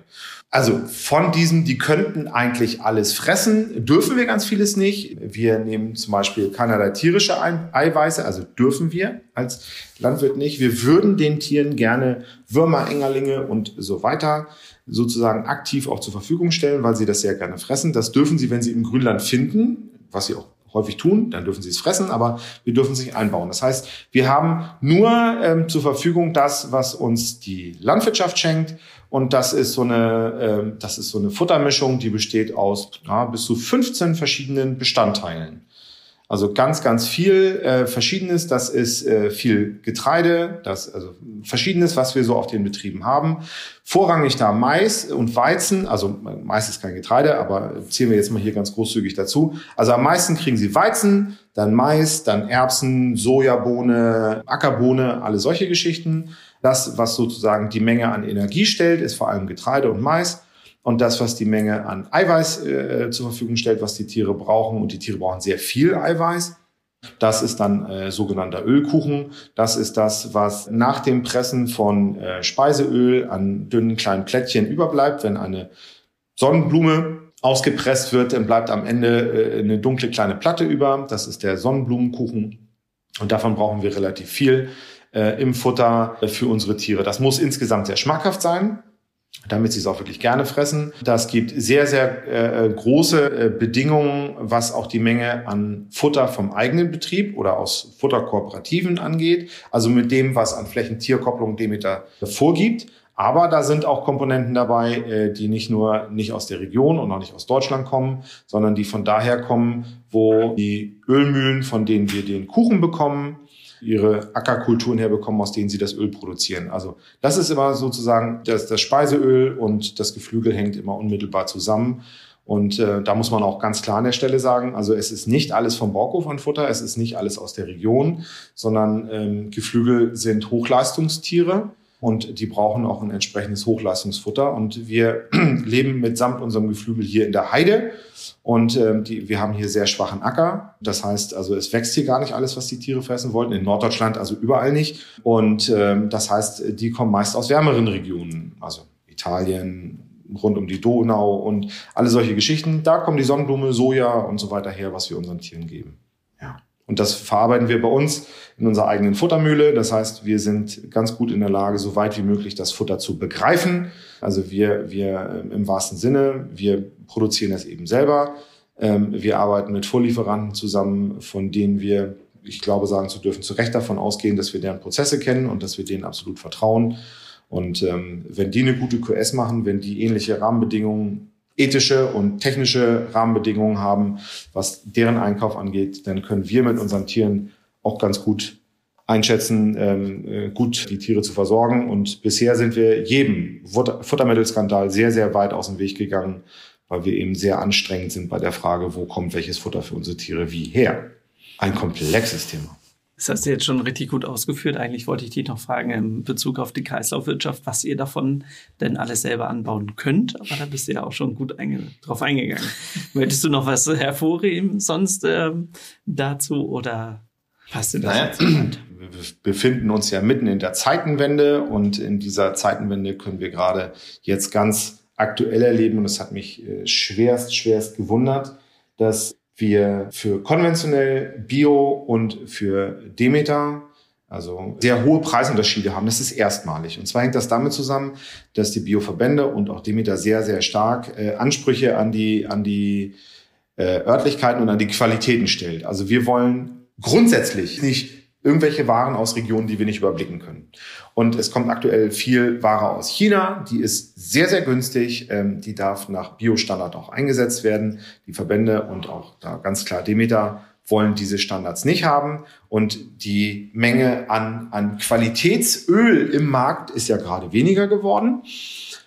Also von diesem, die könnten eigentlich alles fressen, dürfen wir ganz vieles nicht. Wir nehmen zum Beispiel keinerlei tierische Eiweiße, also dürfen wir als Landwirt nicht. Wir würden den Tieren gerne Würmer, Engerlinge und so weiter sozusagen aktiv auch zur Verfügung stellen, weil sie das sehr gerne fressen. Das dürfen sie, wenn sie im Grünland finden, was sie auch häufig tun, dann dürfen sie es fressen, aber wir dürfen es nicht einbauen. Das heißt, wir haben nur ähm, zur Verfügung das, was uns die Landwirtschaft schenkt. Und das ist so eine, äh, das ist so eine Futtermischung, die besteht aus ja, bis zu 15 verschiedenen Bestandteilen. Also ganz, ganz viel äh, Verschiedenes. Das ist äh, viel Getreide, das also Verschiedenes, was wir so auf den Betrieben haben. Vorrangig da Mais und Weizen. Also Mais ist kein Getreide, aber zählen wir jetzt mal hier ganz großzügig dazu. Also am meisten kriegen Sie Weizen, dann Mais, dann Erbsen, Sojabohne, Ackerbohne, alle solche Geschichten. Das, was sozusagen die Menge an Energie stellt, ist vor allem Getreide und Mais und das, was die Menge an Eiweiß äh, zur Verfügung stellt, was die Tiere brauchen. Und die Tiere brauchen sehr viel Eiweiß. Das ist dann äh, sogenannter Ölkuchen. Das ist das, was nach dem Pressen von äh, Speiseöl an dünnen kleinen Plättchen überbleibt. Wenn eine Sonnenblume ausgepresst wird, dann bleibt am Ende äh, eine dunkle kleine Platte über. Das ist der Sonnenblumenkuchen. Und davon brauchen wir relativ viel äh, im Futter für unsere Tiere. Das muss insgesamt sehr schmackhaft sein damit sie es auch wirklich gerne fressen. Das gibt sehr, sehr äh, große äh, Bedingungen, was auch die Menge an Futter vom eigenen Betrieb oder aus Futterkooperativen angeht, also mit dem, was an Flächentierkopplung Demeter vorgibt. Aber da sind auch Komponenten dabei, äh, die nicht nur nicht aus der Region und auch nicht aus Deutschland kommen, sondern die von daher kommen, wo die Ölmühlen, von denen wir den Kuchen bekommen, ihre Ackerkulturen herbekommen, aus denen sie das Öl produzieren. Also das ist immer sozusagen das, das Speiseöl und das Geflügel hängt immer unmittelbar zusammen. Und äh, da muss man auch ganz klar an der Stelle sagen, also es ist nicht alles vom Bauhof an Futter, es ist nicht alles aus der Region, sondern ähm, Geflügel sind Hochleistungstiere und die brauchen auch ein entsprechendes Hochleistungsfutter. Und wir leben mitsamt unserem Geflügel hier in der Heide und ähm, die, wir haben hier sehr schwachen Acker. Das heißt, also es wächst hier gar nicht alles, was die Tiere fressen wollten. In Norddeutschland also überall nicht. Und ähm, das heißt, die kommen meist aus wärmeren Regionen, also Italien, rund um die Donau und alle solche Geschichten. Da kommen die Sonnenblume, Soja und so weiter her, was wir unseren Tieren geben. Und das verarbeiten wir bei uns in unserer eigenen Futtermühle. Das heißt, wir sind ganz gut in der Lage, so weit wie möglich das Futter zu begreifen. Also wir, wir ähm, im wahrsten Sinne, wir produzieren das eben selber. Ähm, wir arbeiten mit Vorlieferanten zusammen, von denen wir, ich glaube, sagen zu dürfen, zu Recht davon ausgehen, dass wir deren Prozesse kennen und dass wir denen absolut vertrauen. Und ähm, wenn die eine gute QS machen, wenn die ähnliche Rahmenbedingungen ethische und technische Rahmenbedingungen haben, was deren Einkauf angeht, dann können wir mit unseren Tieren auch ganz gut einschätzen, ähm, äh, gut die Tiere zu versorgen. Und bisher sind wir jedem Futtermittelskandal sehr, sehr weit aus dem Weg gegangen, weil wir eben sehr anstrengend sind bei der Frage, wo kommt welches Futter für unsere Tiere wie her. Ein komplexes Thema. Das hast du jetzt schon richtig gut ausgeführt. Eigentlich wollte ich dich noch fragen in Bezug auf die Kreislaufwirtschaft, was ihr davon denn alles selber anbauen könnt. Aber da bist du ja auch schon gut einge drauf eingegangen. Möchtest du noch was hervorheben sonst ähm, dazu oder hast du das naja, jetzt Wir befinden uns ja mitten in der Zeitenwende und in dieser Zeitenwende können wir gerade jetzt ganz aktuell erleben und es hat mich äh, schwerst, schwerst gewundert, dass wir für konventionell Bio und für Demeter also sehr hohe Preisunterschiede haben. Das ist erstmalig. Und zwar hängt das damit zusammen, dass die Bioverbände und auch Demeter sehr, sehr stark äh, Ansprüche an die, an die äh, Örtlichkeiten und an die Qualitäten stellt. Also wir wollen grundsätzlich nicht irgendwelche Waren aus Regionen, die wir nicht überblicken können. Und es kommt aktuell viel Ware aus China, die ist sehr, sehr günstig, ähm, die darf nach Biostandard auch eingesetzt werden. Die Verbände und auch da ganz klar Demeter wollen diese Standards nicht haben. Und die Menge an, an Qualitätsöl im Markt ist ja gerade weniger geworden.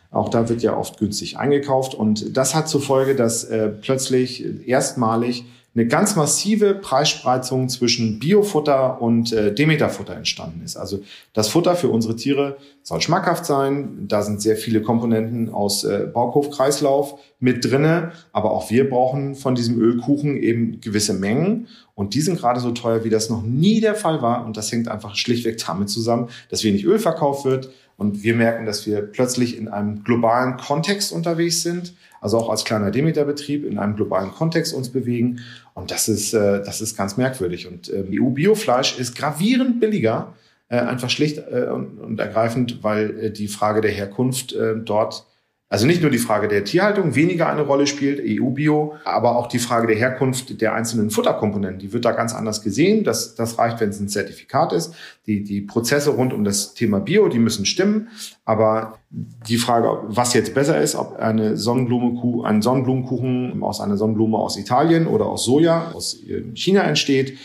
Auch da wird ja oft günstig eingekauft. Und das hat zur Folge, dass äh, plötzlich erstmalig eine ganz massive Preisspreizung zwischen Biofutter und äh, Demeterfutter entstanden ist. Also das Futter für unsere Tiere soll schmackhaft sein. Da sind sehr viele Komponenten aus äh, Baughofkreislauf mit drinne. Aber auch wir brauchen von diesem Ölkuchen eben gewisse Mengen. Und die sind gerade so teuer, wie das noch nie der Fall war. Und das hängt einfach schlichtweg damit zusammen, dass wenig Öl verkauft wird. Und wir merken, dass wir plötzlich in einem globalen Kontext unterwegs sind also auch als kleiner Demeter-Betrieb in einem globalen Kontext uns bewegen. Und das ist, äh, das ist ganz merkwürdig. Und äh, EU-Biofleisch ist gravierend billiger, äh, einfach schlicht äh, und, und, ergreifend, weil äh, die Frage der Herkunft äh, dort Also nicht nur die Frage der Tierhaltung weniger eine Rolle spielt, EU-Bio, aber auch die Frage der Herkunft der einzelnen Futterkomponenten. Die wird da ganz anders gesehen. Das, das reicht, wenn es ein Zertifikat ist. Die, die Prozesse rund um das Thema Bio, die müssen stimmen. Aber die Frage, was jetzt besser ist, ob eine Sonnenblumenkuh, ein Sonnenblumenkuchen aus einer Sonnenblume aus Italien oder aus Soja aus China entsteht,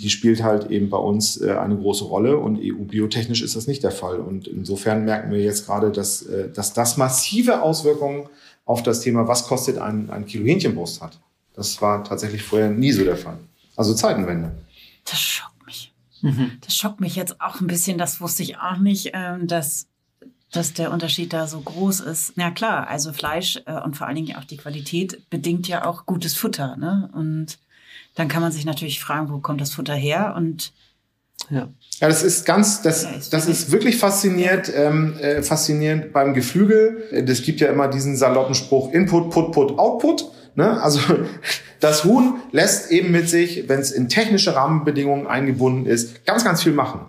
die spielt halt eben bei uns äh, eine große Rolle und EU-biotechnisch ist das nicht der Fall. Und insofern merken wir jetzt gerade, dass, äh, dass das massive Auswirkungen auf das Thema, was kostet ein, ein Kilo Hähnchenbrust hat. Das war tatsächlich vorher nie so der Fall. Also Zeitenwende. Das schockt mich. Mhm. Das schockt mich jetzt auch ein bisschen. Das wusste ich auch nicht, ähm, dass dass der Unterschied da so groß ist. Ja klar, also Fleisch äh, und vor allen Dingen auch die Qualität bedingt ja auch gutes Futter. Ne? Und dann kann man sich natürlich fragen, wo kommt das Futter her und ja. Ja, das ist ganz, das, das ist wirklich faszinierend, ähm, äh, faszinierend beim Geflügel. Es gibt ja immer diesen saloppen Spruch Input, Put, Put, Output. Ne? Also das Huhn lässt eben mit sich, wenn es in technische Rahmenbedingungen eingebunden ist, ganz, ganz viel machen.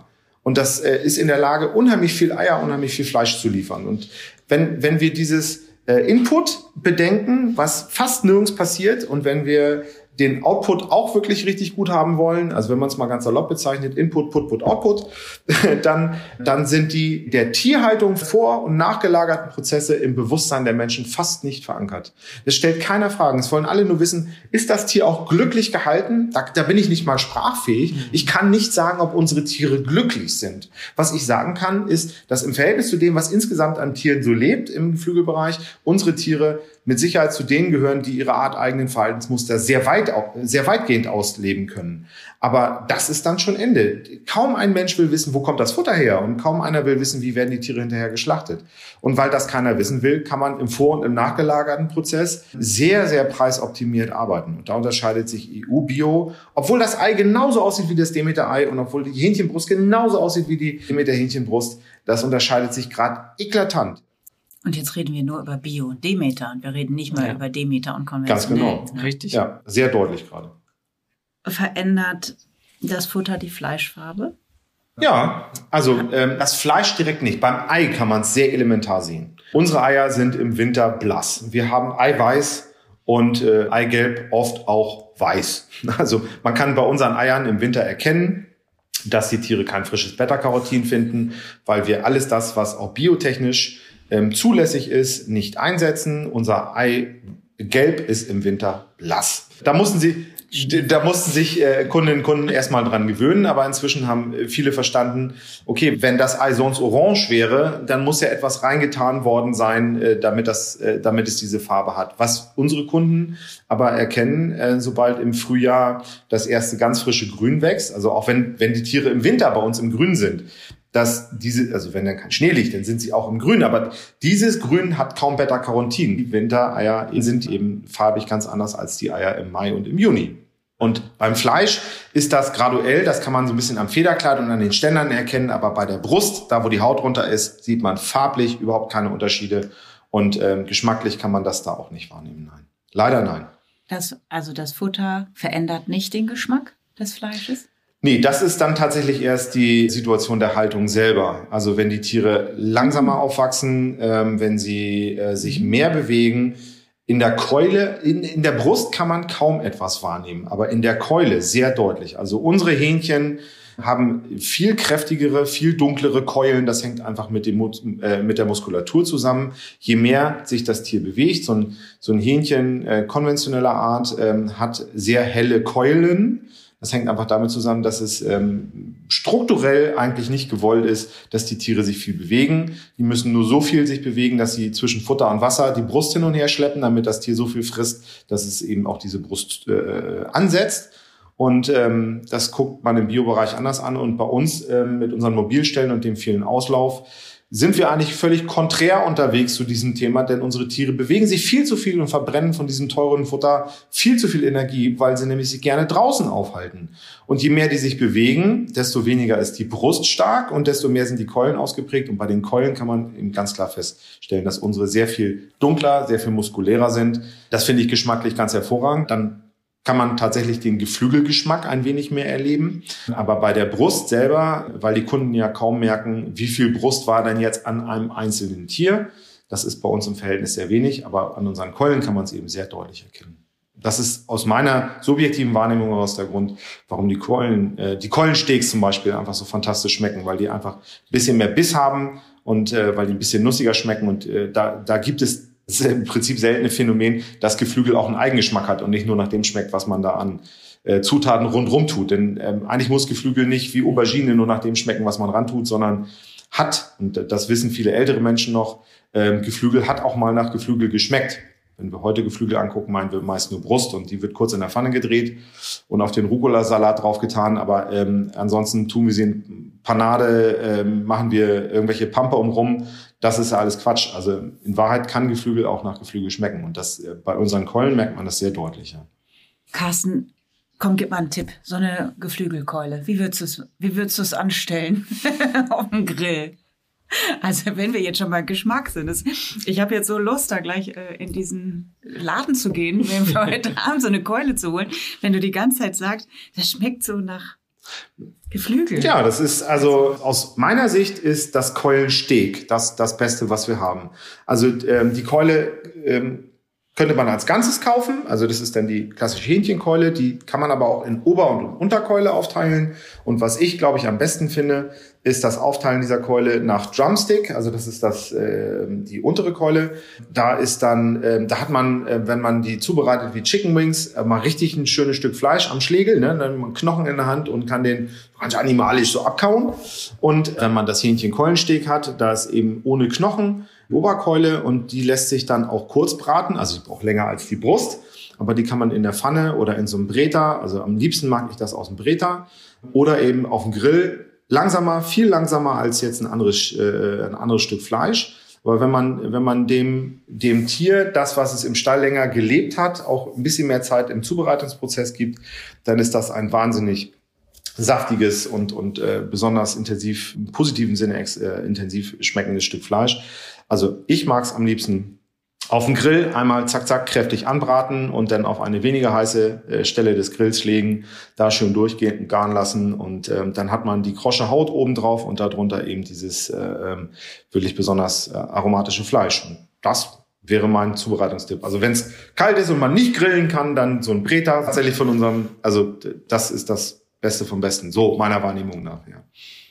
Und das äh, ist in der Lage, unheimlich viel Eier, unheimlich viel Fleisch zu liefern. Und wenn, wenn wir dieses äh, Input bedenken, was fast nirgends passiert, und wenn wir den Output auch wirklich richtig gut haben wollen, also wenn man es mal ganz salopp bezeichnet, Input, Put, Put, Output, dann, dann sind die der Tierhaltung vor- und nachgelagerten Prozesse im Bewusstsein der Menschen fast nicht verankert. Es stellt keiner Fragen. Es wollen alle nur wissen, ist das Tier auch glücklich gehalten? Da, da bin ich nicht mal sprachfähig. Mhm. Ich kann nicht sagen, ob unsere Tiere glücklich sind. Was ich sagen kann, ist, dass im Verhältnis zu dem, was insgesamt an Tieren so lebt im Flügelbereich, unsere Tiere mit Sicherheit zu denen gehören, die ihre Art eigenen Verhaltensmuster sehr weit, sehr weitgehend ausleben können. Aber das ist dann schon Ende. Kaum ein Mensch will wissen, wo kommt das Futter her? Und kaum einer will wissen, wie werden die Tiere hinterher geschlachtet. Und weil das keiner wissen will, kann man im vor- und im nachgelagerten Prozess sehr, sehr preisoptimiert arbeiten. Und da unterscheidet sich EU-Bio, obwohl das Ei genauso aussieht wie das Demeter-Ei und obwohl die Hähnchenbrust genauso aussieht wie die Demeter-Hähnchenbrust, das unterscheidet sich gerade eklatant. Und jetzt reden wir nur über Bio und Demeter und wir reden nicht mal ja. über Demeter und konventionell. Ganz genau. Richtig. Ja, sehr deutlich gerade. Verändert das Futter die Fleischfarbe? Ja, also ähm, das Fleisch direkt nicht. Beim Ei kann man es sehr elementar sehen. Unsere Eier sind im Winter blass. Wir haben Eiweiß und äh, Eigelb oft auch weiß. Also man kann bei unseren Eiern im Winter erkennen, dass die Tiere kein frisches Beta-Carotin finden, weil wir alles das, was auch biotechnisch ähm, zulässig ist, nicht einsetzen. Unser Ei gelb ist im Winter blass. Da mussten sie da mussten sich äh, Kundinnen und Kunden erstmal dran gewöhnen, aber inzwischen haben viele verstanden, okay, wenn das Ei sonst orange wäre, dann muss ja etwas reingetan worden sein, äh, damit, das, äh, damit es diese Farbe hat. Was unsere Kunden aber erkennen, äh, sobald im Frühjahr das erste ganz frische Grün wächst, also auch wenn, wenn die Tiere im Winter bei uns im Grün sind, dass diese, also wenn dann kein Schnee liegt, dann sind sie auch im Grün. Aber dieses Grün hat kaum Beta-Carotin. Die Wintereier sind eben farbig ganz anders als die Eier im Mai und im Juni. Und beim Fleisch ist das graduell, das kann man so ein bisschen am Federkleid und an den Ständern erkennen, aber bei der Brust, da wo die Haut runter ist, sieht man farblich überhaupt keine Unterschiede und ähm, geschmacklich kann man das da auch nicht wahrnehmen. Nein, leider nein. Das, also das Futter verändert nicht den Geschmack des Fleisches? Nee, das ist dann tatsächlich erst die Situation der Haltung selber. Also wenn die Tiere langsamer aufwachsen, ähm, wenn sie äh, sich mehr bewegen, in der Keule, in, in der Brust kann man kaum etwas wahrnehmen, aber in der Keule sehr deutlich. Also unsere Hähnchen haben viel kräftigere, viel dunklere Keulen. Das hängt einfach mit, dem, äh, mit der Muskulatur zusammen. Je mehr sich das Tier bewegt, so ein, so ein Hähnchen äh, konventioneller Art äh, hat sehr helle Keulen das hängt einfach damit zusammen, dass es ähm, strukturell eigentlich nicht gewollt ist, dass die Tiere sich viel bewegen. Die müssen nur so viel sich bewegen, dass sie zwischen Futter und Wasser die Brust hin und her schleppen, damit das Tier so viel frisst, dass es eben auch diese Brust äh, ansetzt. Und ähm, das guckt man im Biobereich anders an. Und bei uns ähm, mit unseren Mobilstellen und dem vielen Auslauf sind wir eigentlich völlig konträr unterwegs zu diesem Thema, denn unsere Tiere bewegen sich viel zu viel und verbrennen von diesem teuren Futter viel zu viel Energie, weil sie nämlich sich gerne draußen aufhalten. Und je mehr die sich bewegen, desto weniger ist die Brust stark und desto mehr sind die Keulen ausgeprägt. Und bei den Keulen kann man eben ganz klar feststellen, dass unsere sehr viel dunkler, sehr viel muskulärer sind. Das finde ich geschmacklich ganz hervorragend. Dann kann man tatsächlich den Geflügelgeschmack ein wenig mehr erleben. Aber bei der Brust selber, weil die Kunden ja kaum merken, wie viel Brust war denn jetzt an einem einzelnen Tier, Das ist bei uns im Verhältnis sehr wenig, aber an unseren Keulen kann man es eben sehr deutlich erkennen. Das ist aus meiner subjektiven Wahrnehmung heraus der Grund, warum die Keulen, äh, die Keulensteaks zum Beispiel einfach so fantastisch schmecken, weil die einfach ein bisschen mehr Biss haben und äh, weil die ein bisschen nussiger schmecken. Und äh, da, da gibt es ist im Prinzip seltene Phänomen, dass Geflügel auch einen Eigengeschmack hat und nicht nur nach dem schmeckt, was man da an äh, Zutaten rundrum tut. Denn ähm, eigentlich muss Geflügel nicht wie Aubergine nur nach dem schmecken, was man ran tut, sondern hat, und das wissen viele ältere Menschen noch, ähm, Geflügel hat auch mal nach Geflügel geschmeckt. Wenn wir heute Geflügel angucken, meinen wir meist nur Brust und die wird kurz in der Pfanne gedreht und auf den Rucola-Salat draufgetan. Aber ähm, ansonsten tun wir sie in Panade, ähm, machen wir irgendwelche Pampe umrum. Das ist ja alles Quatsch. Also in Wahrheit kann Geflügel auch nach Geflügel schmecken. Und das äh, bei unseren Keulen merkt man das sehr deutlich. Ja. Carsten, komm, gib mal einen Tipp. So eine Geflügelkeule. Wie würdest du es, wie würdest du es anstellen auf dem Grill? Also wenn wir jetzt schon mal Geschmack sind, das, ich habe jetzt so Lust, da gleich äh, in diesen Laden zu gehen, wenn wir heute Abend so eine Keule zu holen. Wenn du die ganze Zeit sagst, das schmeckt so nach Geflügel. Ja, das ist also aus meiner Sicht ist das Keulensteg das das Beste, was wir haben. Also ähm, die Keule ähm, könnte man als Ganzes kaufen. Also das ist dann die klassische Hähnchenkeule. Die kann man aber auch in Ober- und Unterkeule aufteilen. Und was ich, glaube ich, am besten finde, ist das Aufteilen dieser Keule nach Drumstick. Also das ist das äh, die untere Keule. Da ist dann, äh, da hat man, äh, wenn man die zubereitet wie Chicken Wings, äh, mal richtig ein schönes Stück Fleisch am Schlegel. Ne? Dann hat man Knochen in der Hand und kann den ganz animalisch so abkauen. Und wenn man das Hähnchenkeulensteak hat, da ist eben ohne Knochen Oberkeule und die lässt sich dann auch kurz braten, also die braucht länger als die Brust, aber die kann man in der Pfanne oder in so einem Breta, also am liebsten mag ich das aus dem Breta oder eben auf dem Grill langsamer, viel langsamer als jetzt ein anderes, äh, ein anderes Stück Fleisch. Aber wenn man, wenn man dem, dem Tier das, was es im Stall länger gelebt hat, auch ein bisschen mehr Zeit im Zubereitungsprozess gibt, dann ist das ein wahnsinnig saftiges und, und äh, besonders intensiv, im positiven Sinne äh, intensiv schmeckendes Stück Fleisch. Also ich mag es am liebsten auf den Grill einmal zack, zack, kräftig anbraten und dann auf eine weniger heiße äh, Stelle des Grills legen, da schön durchgehend garen lassen und ähm, dann hat man die krosche Haut oben drauf und darunter eben dieses äh, ähm, wirklich besonders äh, aromatische Fleisch. Und das wäre mein Zubereitungstipp. Also wenn es kalt ist und man nicht grillen kann, dann so ein Breta tatsächlich von unserem, also das ist das Beste vom Besten, so meiner Wahrnehmung nach. Ja.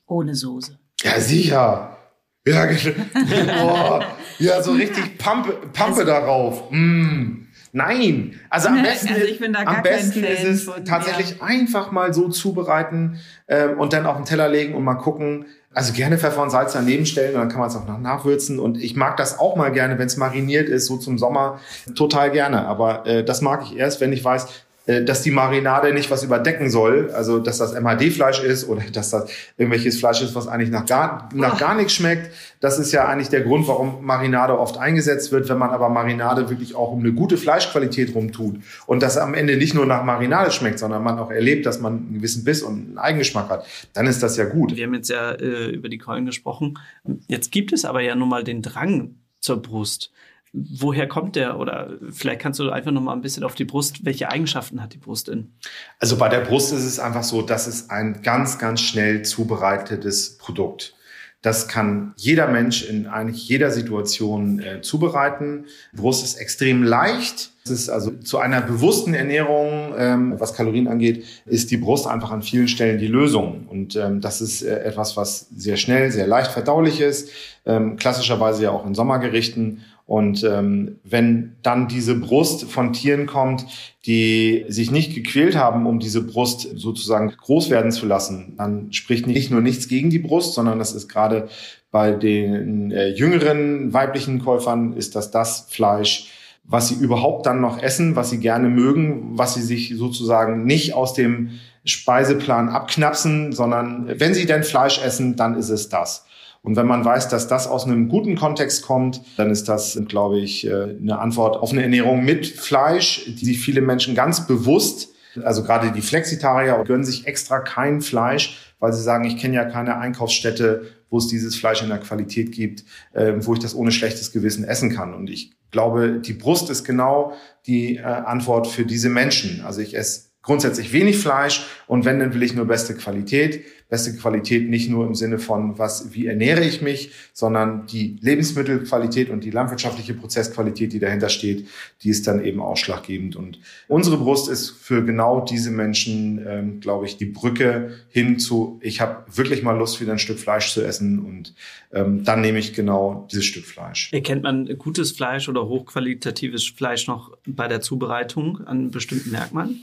Ohne Soße. Ja, sicher. Ja, Boah. ja, so richtig Pampe, Pampe also, darauf. Mm. Nein, also am besten, also am besten ist es von, tatsächlich ja. einfach mal so zubereiten ähm, und dann auf den Teller legen und mal gucken. Also gerne Pfeffer und Salz daneben stellen und dann kann man es auch noch nachwürzen. Und ich mag das auch mal gerne, wenn es mariniert ist, so zum Sommer, total gerne. Aber äh, das mag ich erst, wenn ich weiß, dass die Marinade nicht was überdecken soll, also dass das MHD-Fleisch ist oder dass das irgendwelches Fleisch ist, was eigentlich nach gar, nach gar nichts schmeckt. Das ist ja eigentlich der Grund, warum Marinade oft eingesetzt wird. Wenn man aber Marinade wirklich auch um eine gute Fleischqualität rumtut und das am Ende nicht nur nach Marinade schmeckt, sondern man auch erlebt, dass man einen gewissen Biss und einen Eigengeschmack hat, dann ist das ja gut. Wir haben jetzt ja äh, über die Keulen gesprochen. Jetzt gibt es aber ja nun mal den Drang zur Brust woher kommt der? Oder vielleicht kannst du einfach noch mal ein bisschen auf die Brust, welche Eigenschaften hat die Brust in? Also bei der Brust ist es einfach so, das ist ein ganz, ganz schnell zubereitetes Produkt. Das kann jeder Mensch in eigentlich jeder Situation äh, zubereiten. Brust ist extrem leicht. Es ist also zu einer bewussten Ernährung, ähm, was Kalorien angeht, ist die Brust einfach an vielen Stellen die Lösung. Und ähm, das ist äh, etwas, was sehr schnell, sehr leicht verdaulich ist, ähm, klassischerweise ja auch in Sommergerichten und ähm, wenn dann diese Brust von Tieren kommt, die sich nicht gequält haben, um diese Brust sozusagen groß werden zu lassen, dann spricht nicht nur nichts gegen die Brust, sondern das ist gerade bei den äh, jüngeren weiblichen Käufern ist das das Fleisch, was sie überhaupt dann noch essen, was sie gerne mögen, was sie sich sozusagen nicht aus dem Speiseplan abknapsen, sondern wenn sie denn Fleisch essen, dann ist es das. Und wenn man weiß, dass das aus einem guten Kontext kommt, dann ist das, glaube ich, äh, eine Antwort auf eine Ernährung mit Fleisch, die sich viele Menschen ganz bewusst also gerade die Flexitarier gönnen sich extra kein Fleisch, weil sie sagen, ich kenne ja keine Einkaufsstätte, wo es dieses Fleisch in der Qualität gibt, äh, wo ich das ohne schlechtes Gewissen essen kann. Und ich glaube, die Brust ist genau die äh, Antwort für diese Menschen. Also ich esse grundsätzlich wenig Fleisch und wenn, dann will ich nur beste Qualität. Beste Qualität nicht nur im Sinne von, was, wie ernähre ich mich, sondern die Lebensmittelqualität und die landwirtschaftliche Prozessqualität, die dahinter steht, die ist dann eben ausschlaggebend. Und unsere Brust ist für genau diese Menschen, ähm, glaube ich, die Brücke hin zu, ich habe wirklich mal Lust, wieder ein Stück Fleisch zu essen und ähm, dann nehme ich genau dieses Stück Fleisch. Erkennt man gutes Fleisch oder hochqualitatives Fleisch noch bei der Zubereitung an bestimmten Merkmalen?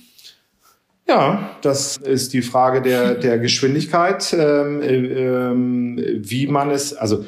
Ja, das ist die Frage der, der Geschwindigkeit, ähm, ähm, wie man es, also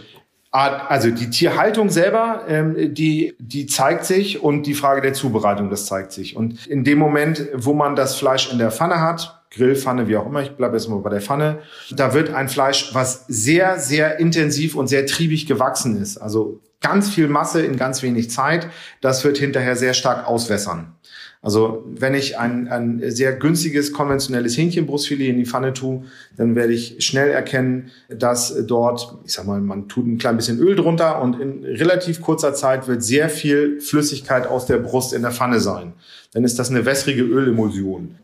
also die Tierhaltung selber, ähm, die, die zeigt sich und die Frage der Zubereitung, das zeigt sich. Und in dem Moment, wo man das Fleisch in der Pfanne hat, Grillpfanne, wie auch immer, ich bleibe jetzt mal bei der Pfanne, da wird ein Fleisch, was sehr, sehr intensiv und sehr triebig gewachsen ist, also ganz viel Masse in ganz wenig Zeit, das wird hinterher sehr stark auswässern. Also wenn ich ein, ein sehr günstiges konventionelles Hähnchenbrustfilet in die Pfanne tue, dann werde ich schnell erkennen, dass dort, ich sag mal, man tut ein klein bisschen Öl drunter und in relativ kurzer Zeit wird sehr viel Flüssigkeit aus der Brust in der Pfanne sein. Dann ist das eine wässrige Ölemulsion.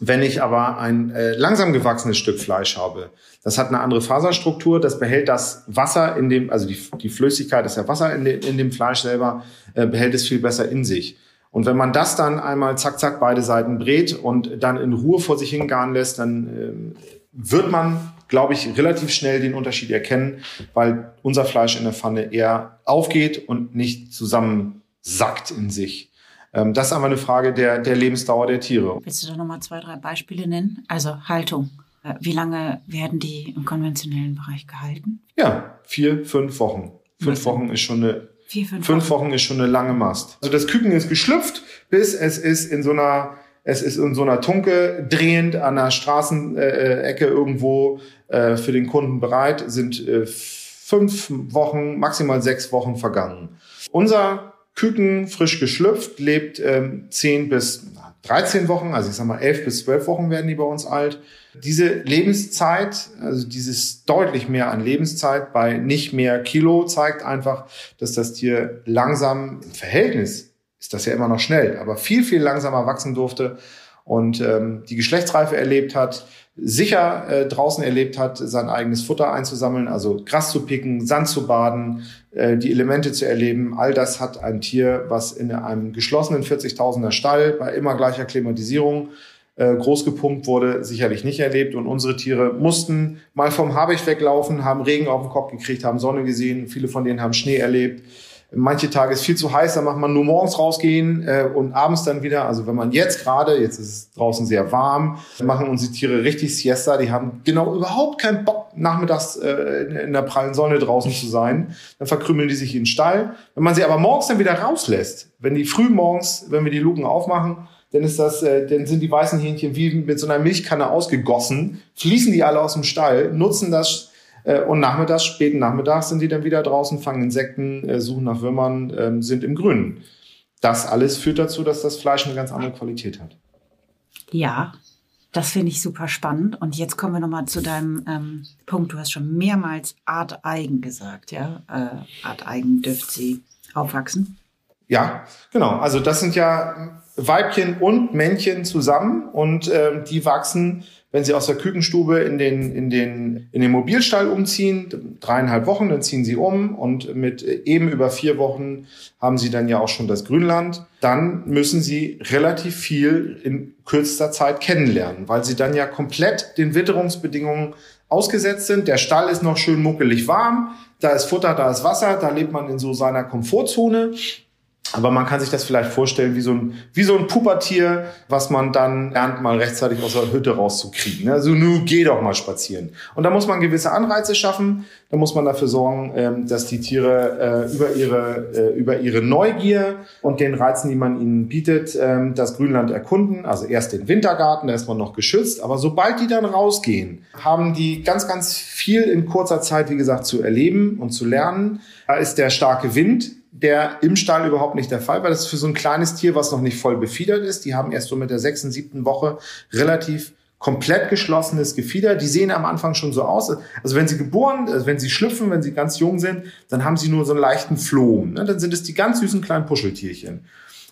Wenn ich aber ein äh, langsam gewachsenes Stück Fleisch habe, das hat eine andere Faserstruktur, das behält das Wasser in dem, also die, die Flüssigkeit ist ja Wasser in, de, in dem Fleisch selber, äh, behält es viel besser in sich. Und wenn man das dann einmal zack, zack beide Seiten brät und dann in Ruhe vor sich hingaren lässt, dann äh, wird man, glaube ich, relativ schnell den Unterschied erkennen, weil unser Fleisch in der Pfanne eher aufgeht und nicht zusammensackt in sich. Ähm, das ist aber eine Frage der, der Lebensdauer der Tiere. Willst du da nochmal zwei, drei Beispiele nennen? Also Haltung. Äh, wie lange werden die im konventionellen Bereich gehalten? Ja, vier, fünf Wochen. Fünf Wochen ist schon eine Vier, fünf, fünf Wochen. Wochen ist schon eine lange Mast. Also das Küken ist geschlüpft, bis es ist in so einer es ist in so einer Tunke drehend an der Straßenecke irgendwo äh, für den Kunden bereit, sind äh, fünf Wochen, maximal sechs Wochen vergangen. Unser Küken, frisch geschlüpft, lebt ähm, zehn bis 13 Wochen, also ich sag mal elf bis zwölf Wochen werden die bei uns alt. Diese Lebenszeit, also dieses deutlich mehr an Lebenszeit bei nicht mehr Kilo zeigt einfach, dass das Tier langsam im Verhältnis ist das ja immer noch schnell, aber viel, viel langsamer wachsen durfte und ähm, die Geschlechtsreife erlebt hat, sicher äh, draußen erlebt hat, sein eigenes Futter einzusammeln, also Gras zu picken, Sand zu baden, äh, die Elemente zu erleben. All das hat ein Tier, was in einem geschlossenen 40.000er Stall bei immer gleicher Klimatisierung äh, groß gepumpt wurde, sicherlich nicht erlebt. Und unsere Tiere mussten mal vom Habicht weglaufen, haben Regen auf den Kopf gekriegt, haben Sonne gesehen. Viele von denen haben Schnee erlebt. Manche Tage ist viel zu heiß, da macht man nur morgens rausgehen äh, und abends dann wieder. Also wenn man jetzt gerade, jetzt ist es draußen sehr warm, machen unsere Tiere richtig Siesta. Die haben genau überhaupt keinen Bock, nachmittags äh, in, der prallen Sonne draußen zu sein. Dann verkrümmeln die sich in den Stall. Wenn man sie aber morgens dann wieder rauslässt, wenn die früh morgens, wenn wir die Luken aufmachen, dann ist das, äh, dann sind die weißen Hähnchen wie mit so einer Milchkanne ausgegossen, fließen die alle aus dem Stall, nutzen das äh, und nachmittags, späten Nachmittags sind die dann wieder draußen, fangen Insekten, äh, suchen nach Würmern, äh, sind im Grünen. Das alles führt dazu, dass das Fleisch eine ganz andere Qualität hat. Ja, das finde ich super spannend. Und jetzt kommen wir nochmal zu deinem ähm, Punkt. Du hast schon mehrmals Arteigen gesagt, ja? Äh, Arteigen dürft sie aufwachsen. Ja, genau. Also das sind ja Weibchen und Männchen zusammen und ähm, die wachsen, wenn sie aus der Kükenstube in den, in den, in den Mobilstall umziehen, dreieinhalb Wochen, dann ziehen sie um und mit eben über vier Wochen haben sie dann ja auch schon das Grünland. Dann müssen sie relativ viel in kürzester Zeit kennenlernen, weil sie dann ja komplett den Witterungsbedingungen ausgesetzt sind. Der Stall ist noch schön muckelig warm, da ist Futter, da ist Wasser, da lebt man in so seiner Komfortzone. Aber man kann sich das vielleicht vorstellen wie so ein, wie so ein Pubertier, was man dann lernt, mal rechtzeitig aus der Hütte rauszukriegen. Also nun geh doch mal spazieren. Und da muss man gewisse Anreize schaffen. Da muss man dafür sorgen, ähm, dass die Tiere äh, über ihre, äh, über ihre Neugier und den Reizen, die man ihnen bietet, ähm, das Grünland erkunden. Also erst den Wintergarten, da ist man noch geschützt. Aber sobald die dann rausgehen, haben die ganz, ganz viel in kurzer Zeit, wie gesagt, zu erleben und zu lernen. Da ist der starke Wind der im Stall überhaupt nicht der Fall war. Das ist für so ein kleines Tier, was noch nicht voll befiedert ist. Die haben erst so mit der sechsten, siebten Woche relativ komplett geschlossenes Gefieder. Die sehen am Anfang schon so aus. Also wenn sie geboren, also wenn sie schlüpfen, wenn sie ganz jung sind, dann haben sie nur so einen leichten Flohm. Ne? Dann sind es die ganz süßen kleinen Puscheltierchen.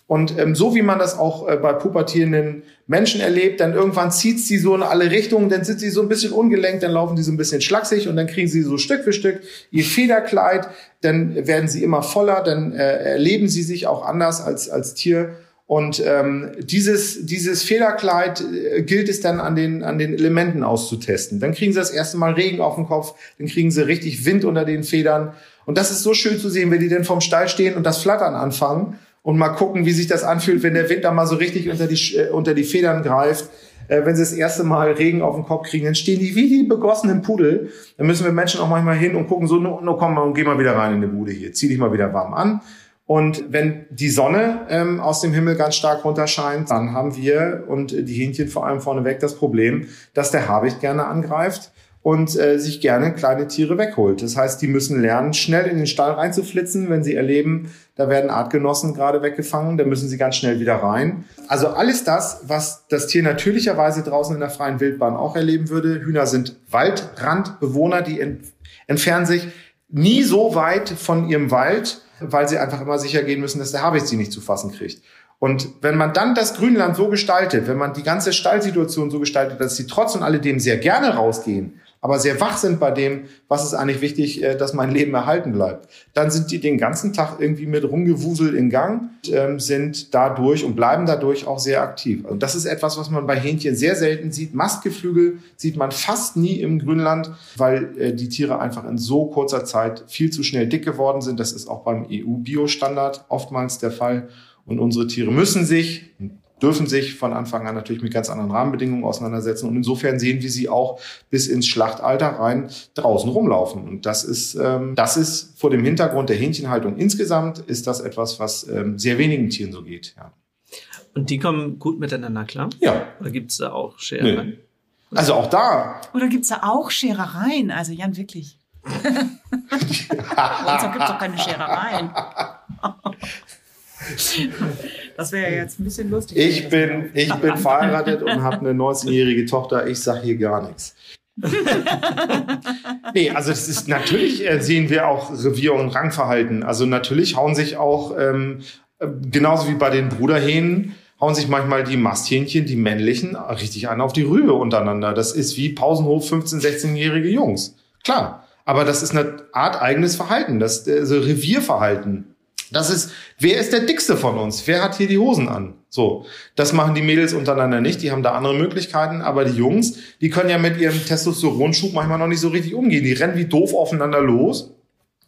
Und ähm, so wie man das auch äh, bei pubertierenden Menschen erlebt, dann irgendwann zieht sie so in alle Richtungen, dann sind sie so ein bisschen ungelenkt, dann laufen die so ein bisschen schlaksig und dann kriegen sie so Stück für Stück ihr Federkleid, dann werden sie immer voller, dann äh, erleben sie sich auch anders als, als Tier. Und ähm, dieses, dieses Federkleid äh, gilt es dann an den, an den Elementen auszutesten. Dann kriegen sie das erste Mal Regen auf dem Kopf, dann kriegen sie richtig Wind unter den Federn. Und das ist so schön zu sehen, wenn die dann vorm Stall stehen und das Flattern anfangen und mal gucken, wie sich das anfühlt, wenn der Wind da mal so richtig unter die, äh, unter die Federn greift. Äh, wenn sie das erste Mal Regen auf den Kopf kriegen, dann stehen die wie die begossenen Pudel. Dann müssen wir Menschen auch manchmal hin und gucken so, no, no komm mal und geh mal wieder rein in die Bude hier. Zieh dich mal wieder warm an. Und wenn die Sonne ähm, aus dem Himmel ganz stark runterscheint, dann haben wir und die Hähnchen vor allem vorneweg das Problem, dass der Habicht gerne angreift und äh, sich gerne kleine Tiere wegholt. Das heißt, die müssen lernen, schnell in den Stall reinzuflitzen, wenn sie erleben, da werden Artgenossen gerade weggefangen, dann müssen sie ganz schnell wieder rein. Also alles das, was das Tier natürlicherweise draußen in der freien Wildbahn auch erleben würde. Hühner sind Waldrandbewohner, die ent entfernen sich nie so weit von ihrem Wald, weil sie einfach immer sicher gehen müssen, dass der Habicht sie nicht zu fassen kriegt. Und wenn man dann das Grünland so gestaltet, wenn man die ganze Stallsituation so gestaltet, dass sie trotz und alledem sehr gerne rausgehen, aber sehr wach sind bei dem, was ist eigentlich wichtig, äh, dass mein Leben erhalten bleibt. Dann sind die den ganzen Tag irgendwie mit rumgewuselt in Gang, ähm, sind dadurch und bleiben dadurch auch sehr aktiv. Und das ist etwas, was man bei Hähnchen sehr selten sieht. Mastgeflügel sieht man fast nie im Grünland, weil äh, die Tiere einfach in so kurzer Zeit viel zu schnell dick geworden sind. Das ist auch beim EU-Biostandard oftmals der Fall. Und unsere Tiere müssen sich, dürfen sich von Anfang an natürlich mit ganz anderen Rahmenbedingungen auseinandersetzen. Und insofern sehen wir sie auch bis ins Schlachtalter rein draußen rumlaufen. Und das ist, ähm, das ist vor dem Hintergrund der Hähnchenhaltung insgesamt, ist das etwas, was ähm, sehr wenigen Tieren so geht. Ja. Und die kommen gut miteinander klar? Ja. Oder gibt es da auch Scherereien? Nee. Also auch da. Oder gibt es da auch Scherereien? Also Jan, wirklich. Bei uns gibt es doch keine Scherereien. Das wäre jetzt ein bisschen lustig. Ich bin, ich bin verheiratet und habe eine 19-jährige Tochter. Ich sage hier gar nichts. nee, also es ist natürlich äh, sehen wir auch Revier- und Rangverhalten. Also natürlich hauen sich auch ähm, äh, genauso wie bei den Bruderhähnen hauen sich manchmal die Masthähnchen, die männlichen, richtig an auf die Rübe untereinander. Das ist wie Pausenhof 15-, 16-jährige Jungs. Klar. Aber das ist eine Art eigenes Verhalten, das also Revierverhalten. Das ist, wer ist der dickste von uns? Wer hat hier die Hosen an? So, das machen die Mädels untereinander nicht. Die haben da andere Möglichkeiten. Aber die Jungs, die können ja mit ihrem Testosteronschub manchmal noch nicht so richtig umgehen. Die rennen wie doof aufeinander los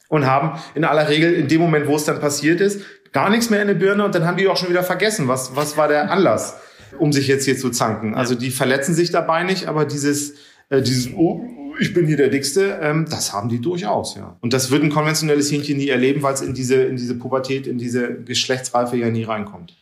und haben in aller Regel in dem Moment, wo es dann passiert ist, gar nichts mehr in der Birne und dann haben die auch schon wieder vergessen, was, was war der Anlass, um sich jetzt hier zu zanken. Also die verletzen sich dabei nicht, aber dieses, äh, dieses, oh, ich bin hier der Dickste, ähm, das haben die durchaus, ja. Und das wird ein konventionelles Hähnchen nie erleben, weil es in diese, in diese Pubertät, in diese Geschlechtsreife ja nie reinkommt.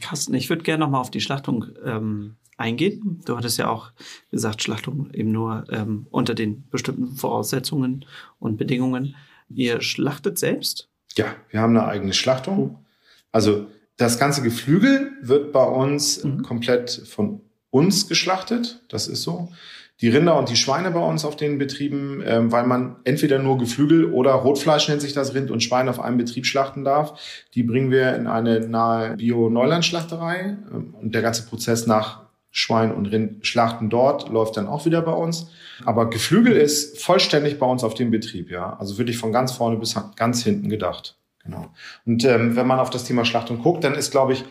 Carsten, ich würde gerne nochmal auf die Schlachtung ähm, eingehen. Du hattest ja auch gesagt, Schlachtung eben nur ähm, unter den bestimmten Voraussetzungen und Bedingungen. Ihr schlachtet selbst? Ja, wir haben eine eigene Schlachtung. Also das ganze Geflügel wird bei uns mhm. komplett von uns geschlachtet. Das ist so die Rinder und die Schweine bei uns auf den Betrieben, ähm, weil man entweder nur Geflügel oder Rotfleisch nennt sich das Rind und Schwein auf einem Betrieb schlachten darf. Die bringen wir in eine nahe Bio-Neuland-Schlachterei ähm, und der ganze Prozess nach Schwein und Rind schlachten dort läuft dann auch wieder bei uns. Aber Geflügel ist vollständig bei uns auf dem Betrieb, ja. Also wirklich von ganz vorne bis ganz hinten gedacht. Genau. Und ähm, wenn man auf das Thema Schlachtung guckt, dann ist, glaube ich,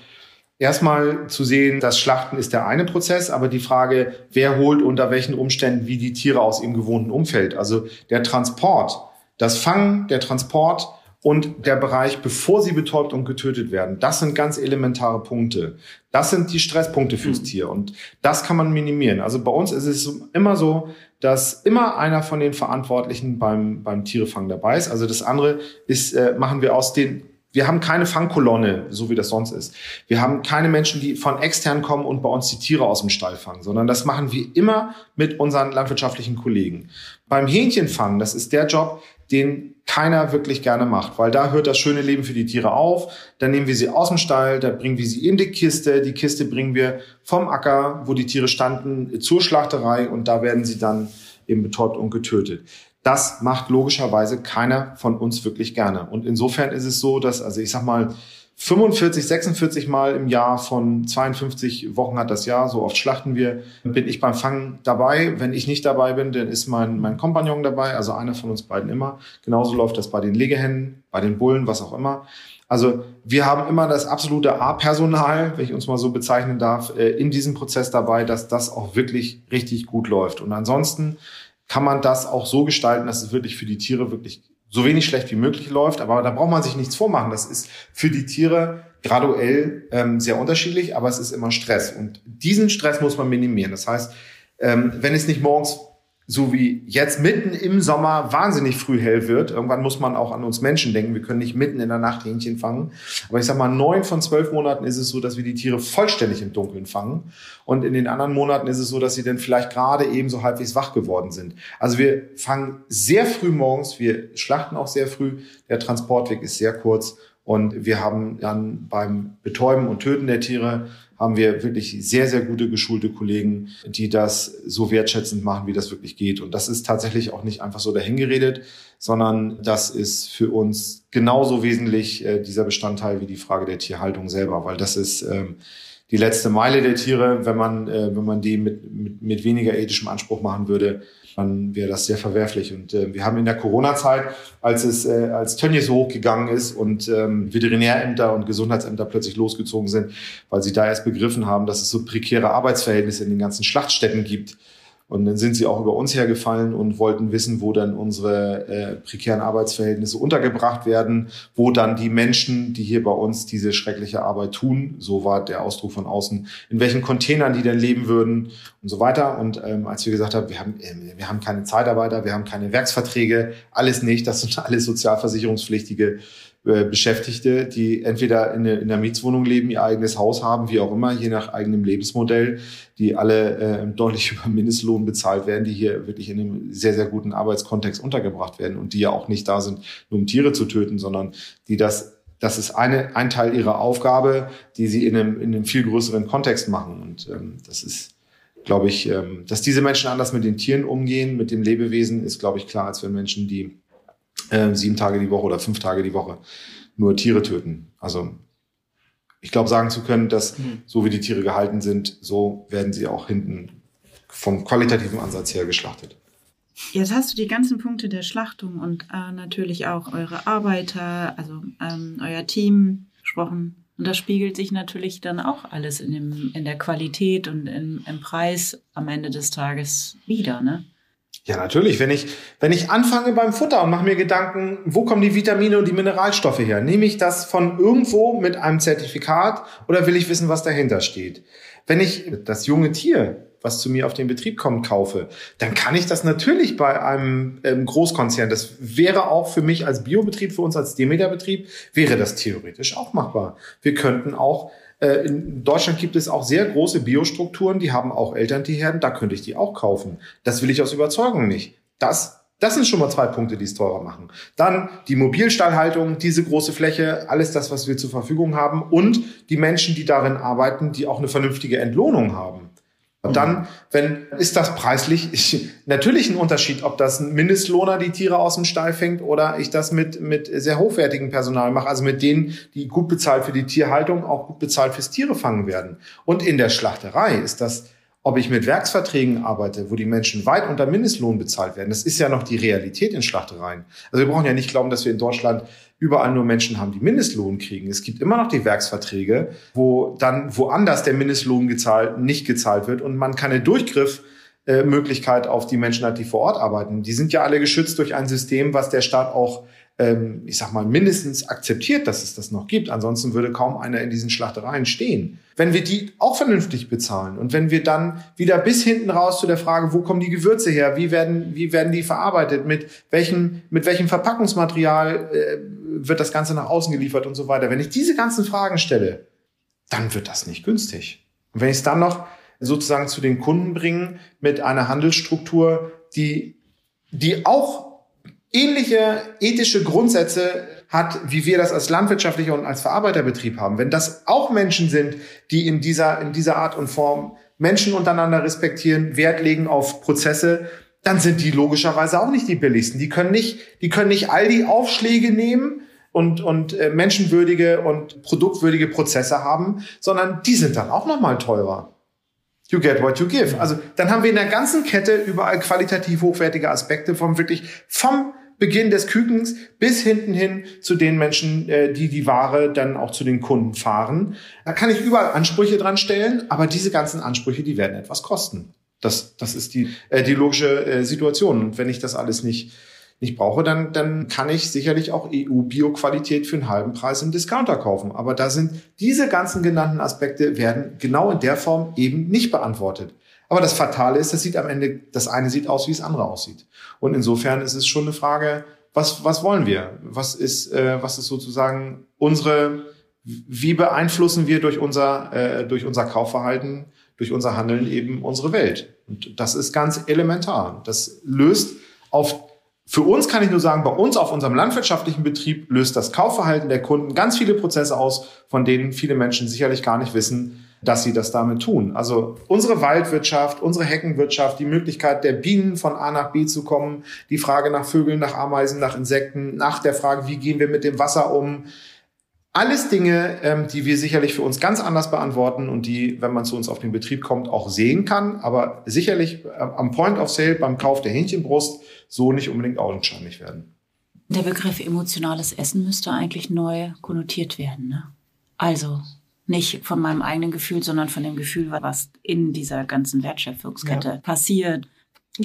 erstmal zu sehen, das Schlachten ist der eine Prozess, aber die Frage, wer holt unter welchen Umständen wie die Tiere aus ihrem gewohnten Umfeld. Also der Transport, das Fangen, der Transport und der Bereich, bevor sie betäubt und getötet werden. Das sind ganz elementare Punkte. Das sind die Stresspunkte fürs mhm. Tier und das kann man minimieren. Also bei uns ist es immer so, dass immer einer von den Verantwortlichen beim, beim Tierefang dabei ist. Also das andere ist, äh, machen wir aus den wir haben keine Fangkolonne, so wie das sonst ist. Wir haben keine Menschen, die von extern kommen und bei uns die Tiere aus dem Stall fangen, sondern das machen wir immer mit unseren landwirtschaftlichen Kollegen. Beim Hähnchenfangen, das ist der Job, den keiner wirklich gerne macht, weil da hört das schöne Leben für die Tiere auf. Dann nehmen wir sie aus dem Stall, da bringen wir sie in die Kiste. Die Kiste bringen wir vom Acker, wo die Tiere standen, zur Schlachterei und da werden sie dann eben betäubt und getötet. Das macht logischerweise keiner von uns wirklich gerne. Und insofern ist es so, dass, also ich sag mal, 45, 46 Mal im Jahr von 52 Wochen hat das Jahr, so oft schlachten wir, bin ich beim Fangen dabei. Wenn ich nicht dabei bin, dann ist mein, mein Kompagnon dabei, also einer von uns beiden immer. Genauso läuft das bei den Legehennen, bei den Bullen, was auch immer. Also wir haben immer das absolute A-Personal, wenn ich uns mal so bezeichnen darf, äh, in diesem Prozess dabei, dass das auch wirklich richtig gut läuft. Und ansonsten kann man das auch so gestalten, dass es wirklich für die Tiere wirklich so wenig schlecht wie möglich läuft. Aber da braucht man sich nichts vormachen. Das ist für die Tiere graduell ähm, sehr unterschiedlich, aber es ist immer Stress. Und diesen Stress muss man minimieren. Das heißt, ähm, wenn es nicht morgens so wie jetzt mitten im Sommer wahnsinnig früh hell wird. Irgendwann muss man auch an uns Menschen denken. Wir können nicht mitten in der Nacht Hähnchen fangen. Aber ich sag mal, neun von zwölf Monaten ist es so, dass wir die Tiere vollständig im Dunkeln fangen. Und in den anderen Monaten ist es so, dass sie dann vielleicht gerade eben so halbwegs wach geworden sind. Also wir fangen sehr früh morgens. Wir schlachten auch sehr früh. Der Transportweg ist sehr kurz. Und wir haben dann beim Betäuben und Töten der Tiere haben wir wirklich sehr, sehr gute geschulte Kollegen, die das so wertschätzend machen, wie das wirklich geht. Und das ist tatsächlich auch nicht einfach so dahingeredet, sondern das ist für uns genauso wesentlich äh, dieser Bestandteil wie die Frage der Tierhaltung selber, weil das ist ähm, die letzte Meile der Tiere, wenn man, äh, wenn man die mit, mit, mit weniger ethischem Anspruch machen würde, dann wäre das sehr verwerflich. Und äh, wir haben in der Corona-Zeit, als es äh, als Tönnies hochgegangen ist und ähm, Veterinärämter und Gesundheitsämter plötzlich losgezogen sind, weil sie da erst begriffen haben, dass es so prekäre Arbeitsverhältnisse in den ganzen Schlachtstätten gibt, und dann sind sie auch über uns hergefallen und wollten wissen, wo dann unsere äh, prekären Arbeitsverhältnisse untergebracht werden, wo dann die Menschen, die hier bei uns diese schreckliche Arbeit tun, so war der Ausdruck von außen, in welchen Containern die denn leben würden und so weiter. Und ähm, als wir gesagt haben, wir haben, äh, wir haben keine Zeitarbeiter, wir haben keine Werksverträge, alles nicht, das sind alles sozialversicherungspflichtige Beschäftigte, die entweder in, in einer Mietswohnung leben, ihr eigenes Haus haben, wie auch immer, je nach eigenem Lebensmodell, die alle äh, deutlich über Mindestlohn bezahlt werden, die hier wirklich in einem sehr, sehr guten Arbeitskontext untergebracht werden und die ja auch nicht da sind, nur um Tiere zu töten, sondern die das das ist eine, ein Teil ihrer Aufgabe, die sie in einem, in einem viel größeren Kontext machen. Und ähm, das ist, glaube ich, ähm, dass diese Menschen anders mit den Tieren umgehen, mit dem Lebewesen, ist, glaube ich, klar, als wenn Menschen, die äh, sieben Tage die Woche oder fünf Tage die Woche nur Tiere töten. Also ich glaube, sagen zu können, dass mhm. so wie die Tiere gehalten sind, so werden sie auch hinten vom qualitativen Ansatz her geschlachtet. Jetzt hast du die ganzen Punkte der Schlachtung und äh, natürlich auch eure Arbeiter, also ähm, euer Team besprochen. Und das spiegelt sich natürlich dann auch alles in, dem, in der Qualität und in, im Preis am Ende des Tages wieder, ne? Ja, natürlich. Wenn ich, wenn ich anfange beim Futter und mache mir Gedanken, wo kommen die Vitamine und die Mineralstoffe her? Nehme ich das von irgendwo mit einem Zertifikat oder will ich wissen, was dahinter steht? Wenn ich das junge Tier, was zu mir auf den Betrieb kommt, kaufe, dann kann ich das natürlich bei einem ähm, Großkonzern. Das wäre auch für mich als Biobetrieb, für uns als Demeter-Betrieb, wäre das theoretisch auch machbar. Wir könnten auch in Deutschland gibt es auch sehr große Biostrukturen, die haben auch Elterntierherden, da könnte ich die auch kaufen. Das will ich aus Überzeugung nicht. Das das sind schon mal zwei Punkte, die es teurer machen. Dann die Mobilstallhaltung, diese große Fläche, alles das, was wir zur Verfügung haben und die Menschen, die darin arbeiten, die auch eine vernünftige Entlohnung haben. Und dann, wenn, ist das preislich ich, natürlich ein Unterschied, ob das ein Mindestlohner die Tiere aus dem Stall fängt oder ich das mit, mit sehr hochwertigem Personal mache, also mit denen, die gut bezahlt für die Tierhaltung, auch gut bezahlt fürs Tiere fangen werden. Und in der Schlachterei ist das ob ich mit Werksverträgen arbeite, wo die Menschen weit unter Mindestlohn bezahlt werden, das ist ja noch die Realität in Schlachtereien. Also wir brauchen ja nicht glauben, dass wir in Deutschland überall nur Menschen haben, die Mindestlohn kriegen. Es gibt immer noch die Werksverträge, wo dann woanders der Mindestlohn gezahlt, nicht gezahlt wird und man keine Durchgriffmöglichkeit auf die Menschen hat, die vor Ort arbeiten. Die sind ja alle geschützt durch ein System, was der Staat auch ähm, ich sag mal, mindestens akzeptiert, dass es das noch gibt. Ansonsten würde kaum einer in diesen Schlachtereien stehen. Wenn wir die auch vernünftig bezahlen und wenn wir dann wieder bis hinten raus zu der Frage, wo kommen die Gewürze her, wie werden, wie werden die verarbeitet, mit welchem, mit welchem Verpackungsmaterial äh, wird das Ganze nach außen geliefert und so weiter. Wenn ich diese ganzen Fragen stelle, dann wird das nicht günstig. Und wenn ich es dann noch sozusagen zu den Kunden bringe mit einer Handelsstruktur, die, die auch ähnliche ethische Grundsätze hat, wie wir das als landwirtschaftlicher und als Verarbeiterbetrieb haben. Wenn das auch Menschen sind, die in dieser, in dieser Art und Form Menschen untereinander respektieren, Wert legen auf Prozesse, dann sind die logischerweise auch nicht die billigsten. Die können nicht, die können nicht all die Aufschläge nehmen und, und äh, menschenwürdige und produktwürdige Prozesse haben, sondern die sind dann auch nochmal teurer. You get what you give. Also dann haben wir in der ganzen Kette überall qualitativ hochwertige Aspekte vom wirklich vom Beginn des Kükens bis hinten hin zu den Menschen, äh, die die Ware dann auch zu den Kunden fahren. Da kann ich überall Ansprüche dran stellen, aber diese ganzen Ansprüche, die werden etwas kosten. Das, das ist die, äh, die logische äh, Situation. Und wenn ich das alles nicht, nicht brauche, dann, dann kann ich sicherlich auch EU-Bio-Qualität für einen halben Preis im Discounter kaufen. Aber da sind diese ganzen genannten Aspekte werden genau in der Form eben nicht beantwortet. Aber das Fatale ist, das sieht am Ende, das eine sieht aus, wie das andere aussieht. Und insofern ist es schon eine Frage, was, was wollen wir? Was ist, äh, was ist sozusagen unsere, wie beeinflussen wir durch unser, äh, durch unser Kaufverhalten, durch unser Handeln eben unsere Welt? Und das ist ganz elementar. Das löst auf für uns kann ich nur sagen, bei uns auf unserem landwirtschaftlichen Betrieb löst das Kaufverhalten der Kunden ganz viele Prozesse aus, von denen viele Menschen sicherlich gar nicht wissen, dass sie das damit tun. Also unsere Waldwirtschaft, unsere Heckenwirtschaft, die Möglichkeit der Bienen von A nach B zu kommen, die Frage nach Vögeln, nach Ameisen, nach Insekten, nach der Frage, wie gehen wir mit dem Wasser um. Alles Dinge, ähm, die wir sicherlich für uns ganz anders beantworten und die, wenn man zu uns auf den Betrieb kommt, auch sehen kann, aber sicherlich äh, am Point of Sale beim Kauf der Hähnchenbrust so nicht unbedingt augenscheinlich werden. Der Begriff emotionales Essen müsste eigentlich neu konnotiert werden. Ne? Also nicht von meinem eigenen Gefühl, sondern von dem Gefühl, was in dieser ganzen Wertschöpfungskette ja. passiert.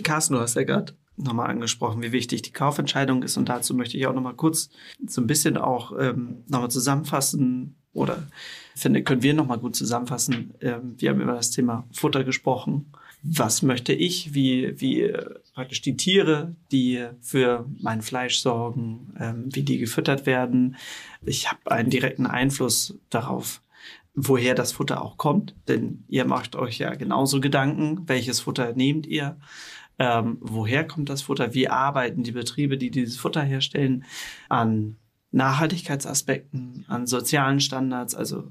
Carsten, du hast ja gerade nochmal angesprochen, wie wichtig die Kaufentscheidung ist. Und dazu möchte ich auch nochmal kurz so ein bisschen auch ähm, nochmal zusammenfassen oder finde, können wir nochmal gut zusammenfassen. Ähm, wir haben über das Thema Futter gesprochen. Was möchte ich, wie, wie äh, praktisch die Tiere, die für mein Fleisch sorgen, ähm, wie die gefüttert werden. Ich habe einen direkten Einfluss darauf, woher das Futter auch kommt, denn ihr macht euch ja genauso Gedanken, welches Futter nehmt ihr, ähm, woher kommt das Futter, wie arbeiten die Betriebe, die dieses Futter herstellen, an Nachhaltigkeitsaspekten, an sozialen Standards, also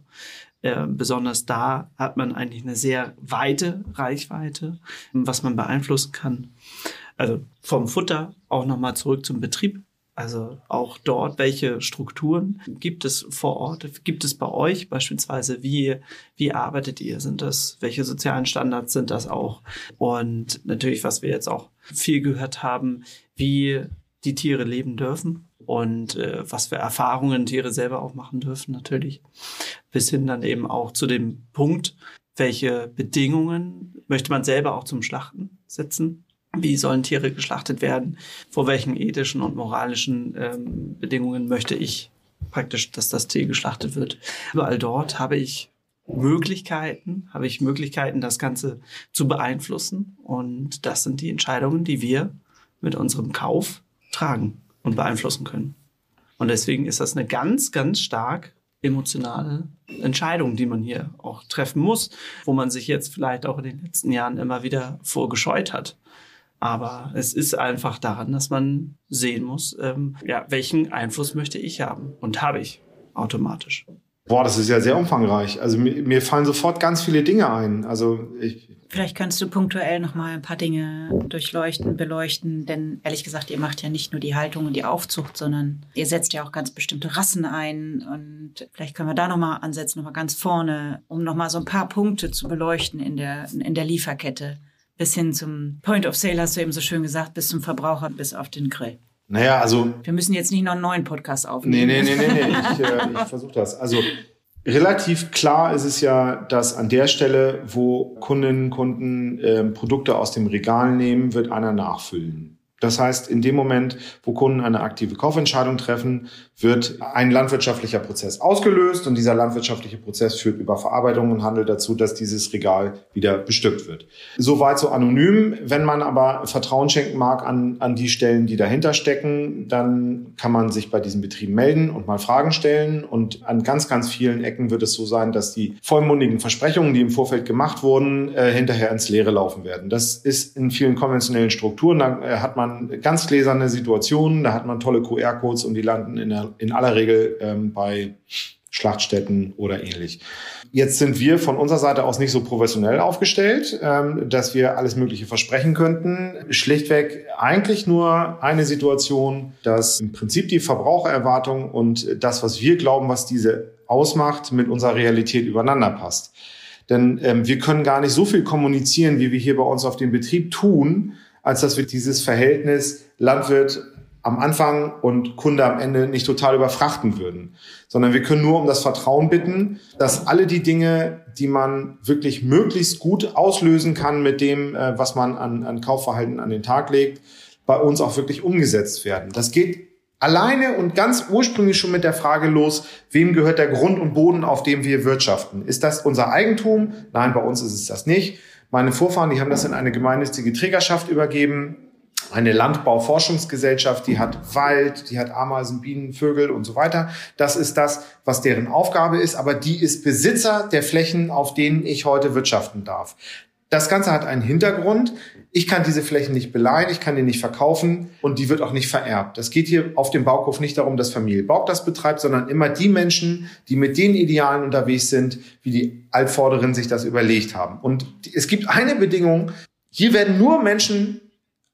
äh, besonders da hat man eigentlich eine sehr weite Reichweite, was man beeinflussen kann. Also vom Futter auch nochmal zurück zum Betrieb. Also auch dort, welche Strukturen gibt es vor Ort? Gibt es bei euch beispielsweise? Wie, wie arbeitet ihr? Sind das, welche sozialen Standards sind das auch? Und natürlich, was wir jetzt auch viel gehört haben, wie die Tiere leben dürfen und äh, was für Erfahrungen Tiere selber auch machen dürfen, natürlich. Bis hin dann eben auch zu dem Punkt, welche Bedingungen möchte man selber auch zum Schlachten setzen? Wie sollen Tiere geschlachtet werden, vor welchen ethischen und moralischen ähm, Bedingungen möchte ich praktisch, dass das Tier geschlachtet wird. Überall dort habe ich Möglichkeiten, habe ich Möglichkeiten, das Ganze zu beeinflussen. Und das sind die Entscheidungen, die wir mit unserem Kauf tragen und beeinflussen können. Und deswegen ist das eine ganz, ganz stark emotionale Entscheidung, die man hier auch treffen muss, wo man sich jetzt vielleicht auch in den letzten Jahren immer wieder vorgescheut hat. Aber es ist einfach daran, dass man sehen muss, ähm, ja, welchen Einfluss möchte ich haben und habe ich automatisch. Boah, das ist ja sehr umfangreich. Also mir, mir fallen sofort ganz viele Dinge ein. Also ich, Vielleicht kannst du punktuell noch mal ein paar Dinge durchleuchten, beleuchten, denn ehrlich gesagt, ihr macht ja nicht nur die Haltung und die Aufzucht, sondern ihr setzt ja auch ganz bestimmte Rassen ein und vielleicht können wir da noch mal ansetzen, noch mal ganz vorne, um noch mal so ein paar Punkte zu beleuchten in der in der Lieferkette bis hin zum Point of Sale, hast du eben so schön gesagt, bis zum Verbraucher, bis auf den Grill. Naja, also. Wir müssen jetzt nicht noch einen neuen Podcast aufnehmen. Nee, nee, nee, nee, nee. ich, äh, ich versuche das. Also, relativ klar ist es ja, dass an der Stelle, wo Kundinnen und Kunden äh, Produkte aus dem Regal nehmen, wird einer nachfüllen. Das heißt, in dem Moment, wo Kunden eine aktive Kaufentscheidung treffen, wird ein landwirtschaftlicher Prozess ausgelöst und dieser landwirtschaftliche Prozess führt über Verarbeitung und Handel dazu, dass dieses Regal wieder bestückt wird. Soweit so anonym. Wenn man aber Vertrauen schenken mag an, an die Stellen, die dahinter stecken, dann kann man sich bei diesen Betrieben melden und mal Fragen stellen. Und an ganz, ganz vielen Ecken wird es so sein, dass die vollmundigen Versprechungen, die im Vorfeld gemacht wurden, äh, hinterher ins Leere laufen werden. Das ist in vielen konventionellen Strukturen. Da äh, hat man ganz gläserne Situationen, da hat man tolle QR-Codes und die landen in der in aller Regel ähm, bei Schlachtstätten oder ähnlich. Jetzt sind wir von unserer Seite aus nicht so professionell aufgestellt, ähm, dass wir alles Mögliche versprechen könnten. Schlichtweg eigentlich nur eine Situation, dass im Prinzip die Verbrauchererwartung und das, was wir glauben, was diese ausmacht, mit unserer Realität übereinander passt. Denn ähm, wir können gar nicht so viel kommunizieren, wie wir hier bei uns auf dem Betrieb tun, als dass wir dieses Verhältnis Landwirt am Anfang und Kunde am Ende nicht total überfrachten würden, sondern wir können nur um das Vertrauen bitten, dass alle die Dinge, die man wirklich möglichst gut auslösen kann mit dem, äh, was man an, an Kaufverhalten an den Tag legt, bei uns auch wirklich umgesetzt werden. Das geht alleine und ganz ursprünglich schon mit der Frage los, wem gehört der Grund und Boden, auf dem wir wirtschaften? Ist das unser Eigentum? Nein, bei uns ist es das nicht. Meine Vorfahren, die haben das in eine gemeinnützige Trägerschaft übergeben eine Landbauforschungsgesellschaft, die hat Wald, die hat Ameisen, Bienen, Vögel und so weiter. Das ist das, was deren Aufgabe ist, aber die ist Besitzer der Flächen, auf denen ich heute wirtschaften darf. Das Ganze hat einen Hintergrund. Ich kann diese Flächen nicht beleihen, ich kann die nicht verkaufen und die wird auch nicht vererbt. Es geht hier auf dem Bauhof nicht darum, dass Familie Bauk das betreibt, sondern immer die Menschen, die mit den Idealen unterwegs sind, wie die Altvorderen sich das überlegt haben. Und es gibt eine Bedingung, hier werden nur Menschen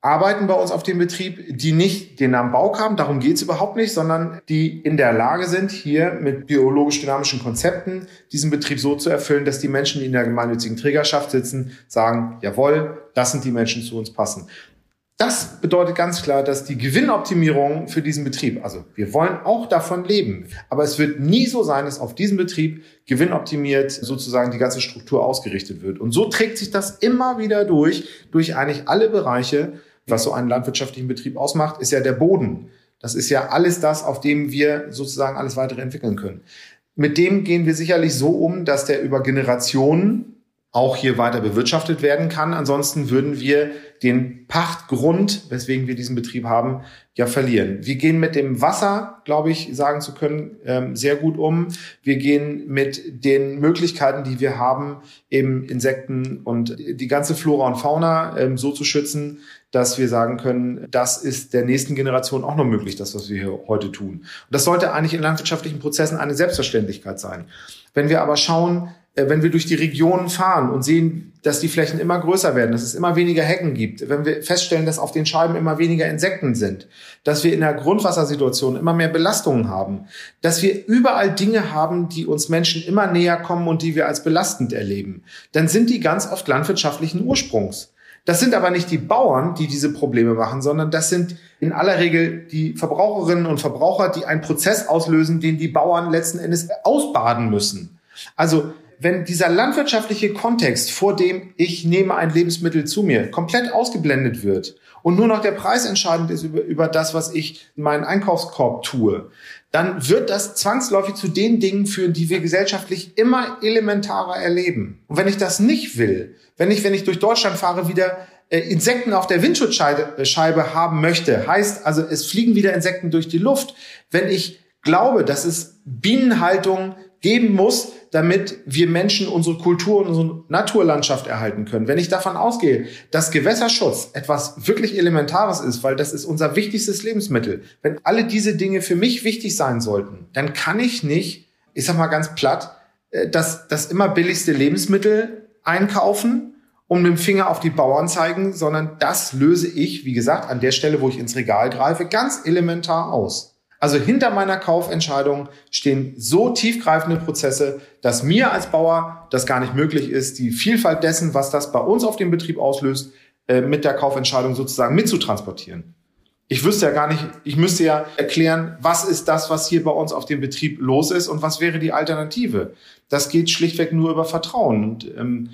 arbeiten bei uns auf dem Betrieb, die nicht den Namen Bauk haben, darum geht's überhaupt nicht, sondern die in der Lage sind, hier mit biologisch-dynamischen Konzepten diesen Betrieb so zu erfüllen, dass die Menschen, die in der gemeinnützigen Trägerschaft sitzen, sagen, jawohl, das sind die Menschen, die zu uns passen. Das bedeutet ganz klar, dass die Gewinnoptimierung für diesen Betrieb, also wir wollen auch davon leben, aber es wird nie so sein, dass auf diesem Betrieb gewinnoptimiert sozusagen die ganze Struktur ausgerichtet wird. Und so trägt sich das immer wieder durch, durch eigentlich alle Bereiche was so einen landwirtschaftlichen Betrieb ausmacht, ist ja der Boden. Das ist ja alles das, auf dem wir sozusagen alles weitere entwickeln können. Mit dem gehen wir sicherlich so um, dass der über Generationen auch hier weiter bewirtschaftet werden kann. Ansonsten würden wir den Pachtgrund, weswegen wir diesen Betrieb haben, ja verlieren. Wir gehen mit dem Wasser, glaube ich, sagen zu können, ähm, sehr gut um. Wir gehen mit den Möglichkeiten, die wir haben, eben Insekten und die ganze Flora und Fauna ähm, so zu schützen, dass wir sagen können, das ist der nächsten Generation auch noch möglich, das, was wir hier heute tun. Und das sollte eigentlich in landwirtschaftlichen Prozessen eine Selbstverständlichkeit sein. Wenn wir aber schauen, äh, wenn wir durch die Regionen fahren und sehen, dass die Flächen immer größer werden, dass es immer weniger Hecken gibt, wenn wir feststellen, dass auf den Scheiben immer weniger Insekten sind, dass wir in der Grundwassersituation immer mehr Belastungen haben, dass wir überall Dinge haben, die uns Menschen immer näher kommen und die wir als belastend erleben, dann sind die ganz oft landwirtschaftlichen Ursprungs. Das sind aber nicht die Bauern, die diese Probleme machen, sondern das sind in aller Regel die Verbraucherinnen und Verbraucher, die einen Prozess auslösen, den die Bauern letzten Endes ausbaden müssen. Also wenn dieser landwirtschaftliche Kontext, vor dem ich nehme ein Lebensmittel zu mir, komplett ausgeblendet wird und nur noch der Preis entscheidend ist über, über das, was ich in meinen Einkaufskorb tue, dann wird das zwangsläufig zu den Dingen führen, die wir gesellschaftlich immer elementarer erleben. Und wenn ich das nicht will, wenn ich, wenn ich durch Deutschland fahre, wieder äh, Insekten auf der Windschutzscheibe haben möchte, heißt also, es fliegen wieder Insekten durch die Luft. Wenn ich glaube, dass es Bienenhaltung geben muss, damit wir Menschen unsere Kultur und unsere Naturlandschaft erhalten können. Wenn ich davon ausgehe, dass Gewässerschutz etwas wirklich Elementares ist, weil das ist unser wichtigstes Lebensmittel, wenn alle diese Dinge für mich wichtig sein sollten, dann kann ich nicht, ich sag mal ganz platt, äh, das, das immer billigste Lebensmittel einkaufen um mit dem Finger auf die Bauern zeigen, sondern das löse ich, wie gesagt, an der Stelle, wo ich ins Regal greife, ganz elementar aus. Also hinter meiner Kaufentscheidung stehen so tiefgreifende Prozesse, dass mir als Bauer das gar nicht möglich ist, die Vielfalt dessen, was das bei uns auf dem Betrieb auslöst, äh, mit der Kaufentscheidung sozusagen mitzutransportieren. Ich wüsste ja gar nicht, ich müsste ja erklären, was ist das, was hier bei uns auf dem Betrieb los ist und was wäre die Alternative. Das geht schlichtweg nur über Vertrauen. Und ähm,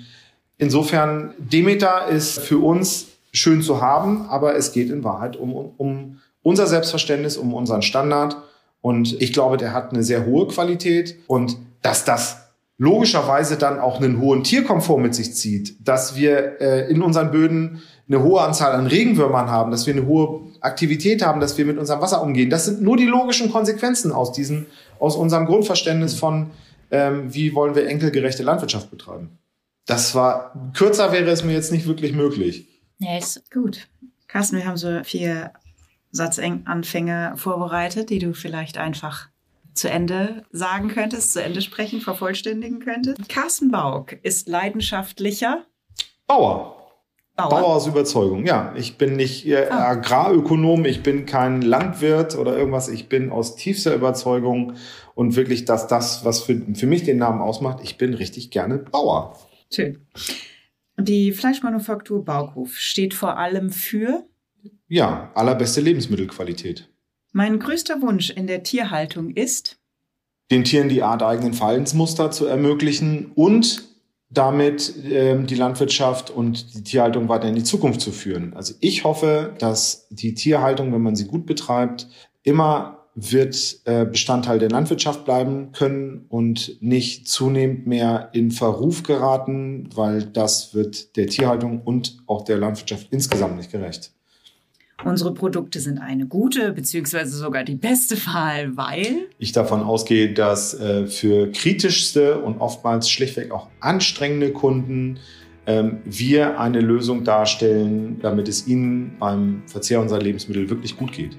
insofern, Demeter ist für uns schön zu haben, aber es geht in Wahrheit um, um, um unser Selbstverständnis, um unseren Standard. Und ich glaube, der hat eine sehr hohe Qualität und dass das logischerweise dann auch einen hohen Tierkomfort mit sich zieht, dass wir äh, in unseren Böden eine hohe Anzahl an Regenwürmern haben, dass wir eine hohe Aktivität haben, dass wir mit unserem Wasser umgehen. Das sind nur die logischen Konsequenzen aus diesem, aus unserem Grundverständnis von, ähm, wie wollen wir enkelgerechte Landwirtschaft betreiben. Das war, kürzer wäre es mir jetzt nicht wirklich möglich. Ja, ist gut. Carsten, wir haben so vier Satzanfänge vorbereitet, die du vielleicht einfach zu Ende sagen könntest, zu Ende sprechen, vervollständigen könntest. Carsten Bauk ist leidenschaftlicher Bauer. Bauer. Bauer aus Überzeugung, ja. Ich bin nicht äh, Ah. Agrarökonom, ich bin kein Landwirt oder irgendwas. Ich bin aus tiefster Überzeugung und wirklich, dass das, was für, für mich den Namen ausmacht, ich bin richtig gerne Bauer. Schön. Die Fleischmanufaktur Baukhof steht vor allem für Ja, allerbeste Lebensmittelqualität. mein größter Wunsch in der Tierhaltung ist Den Tieren die arteigenen Verhaltensmuster zu ermöglichen und damit ähm, die Landwirtschaft und die Tierhaltung weiter in die Zukunft zu führen. Also ich hoffe, dass die Tierhaltung, wenn man sie gut betreibt, immer wird äh, Bestandteil der Landwirtschaft bleiben können und nicht zunehmend mehr in Verruf geraten, weil das wird der Tierhaltung und auch der Landwirtschaft insgesamt nicht gerecht. Unsere Produkte sind eine gute beziehungsweise sogar die beste Wahl, weil ich davon ausgehe, dass äh, für kritischste und oftmals schlichtweg auch anstrengende Kunden ähm, wir eine Lösung darstellen, damit es ihnen beim Verzehr unserer Lebensmittel wirklich gut geht.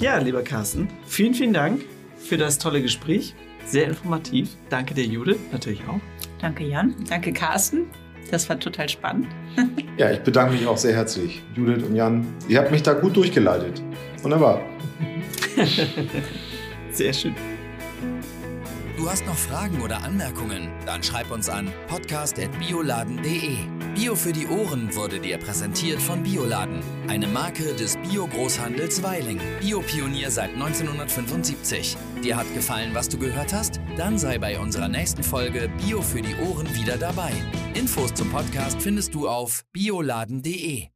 Ja, lieber Carsten, vielen, vielen Dank für das tolle Gespräch. Sehr informativ. Danke dir, Judith, natürlich auch. danke Jan, danke Carsten, das war total spannend. Ja, ich bedanke mich auch sehr herzlich, Judith und Jan. Ihr habt mich da gut durchgeleitet. Wunderbar. Sehr schön. Du hast noch Fragen oder Anmerkungen? Dann schreib uns an podcast.bioladen.de. Bio für die Ohren wurde dir präsentiert von Bioladen, eine Marke des Bio-Großhandels Weiling. Biopionier seit 1975. Dir hat gefallen, was du gehört hast? Dann sei bei unserer nächsten Folge Bio für die Ohren wieder dabei. Infos zum Podcast findest du auf bioladen.de.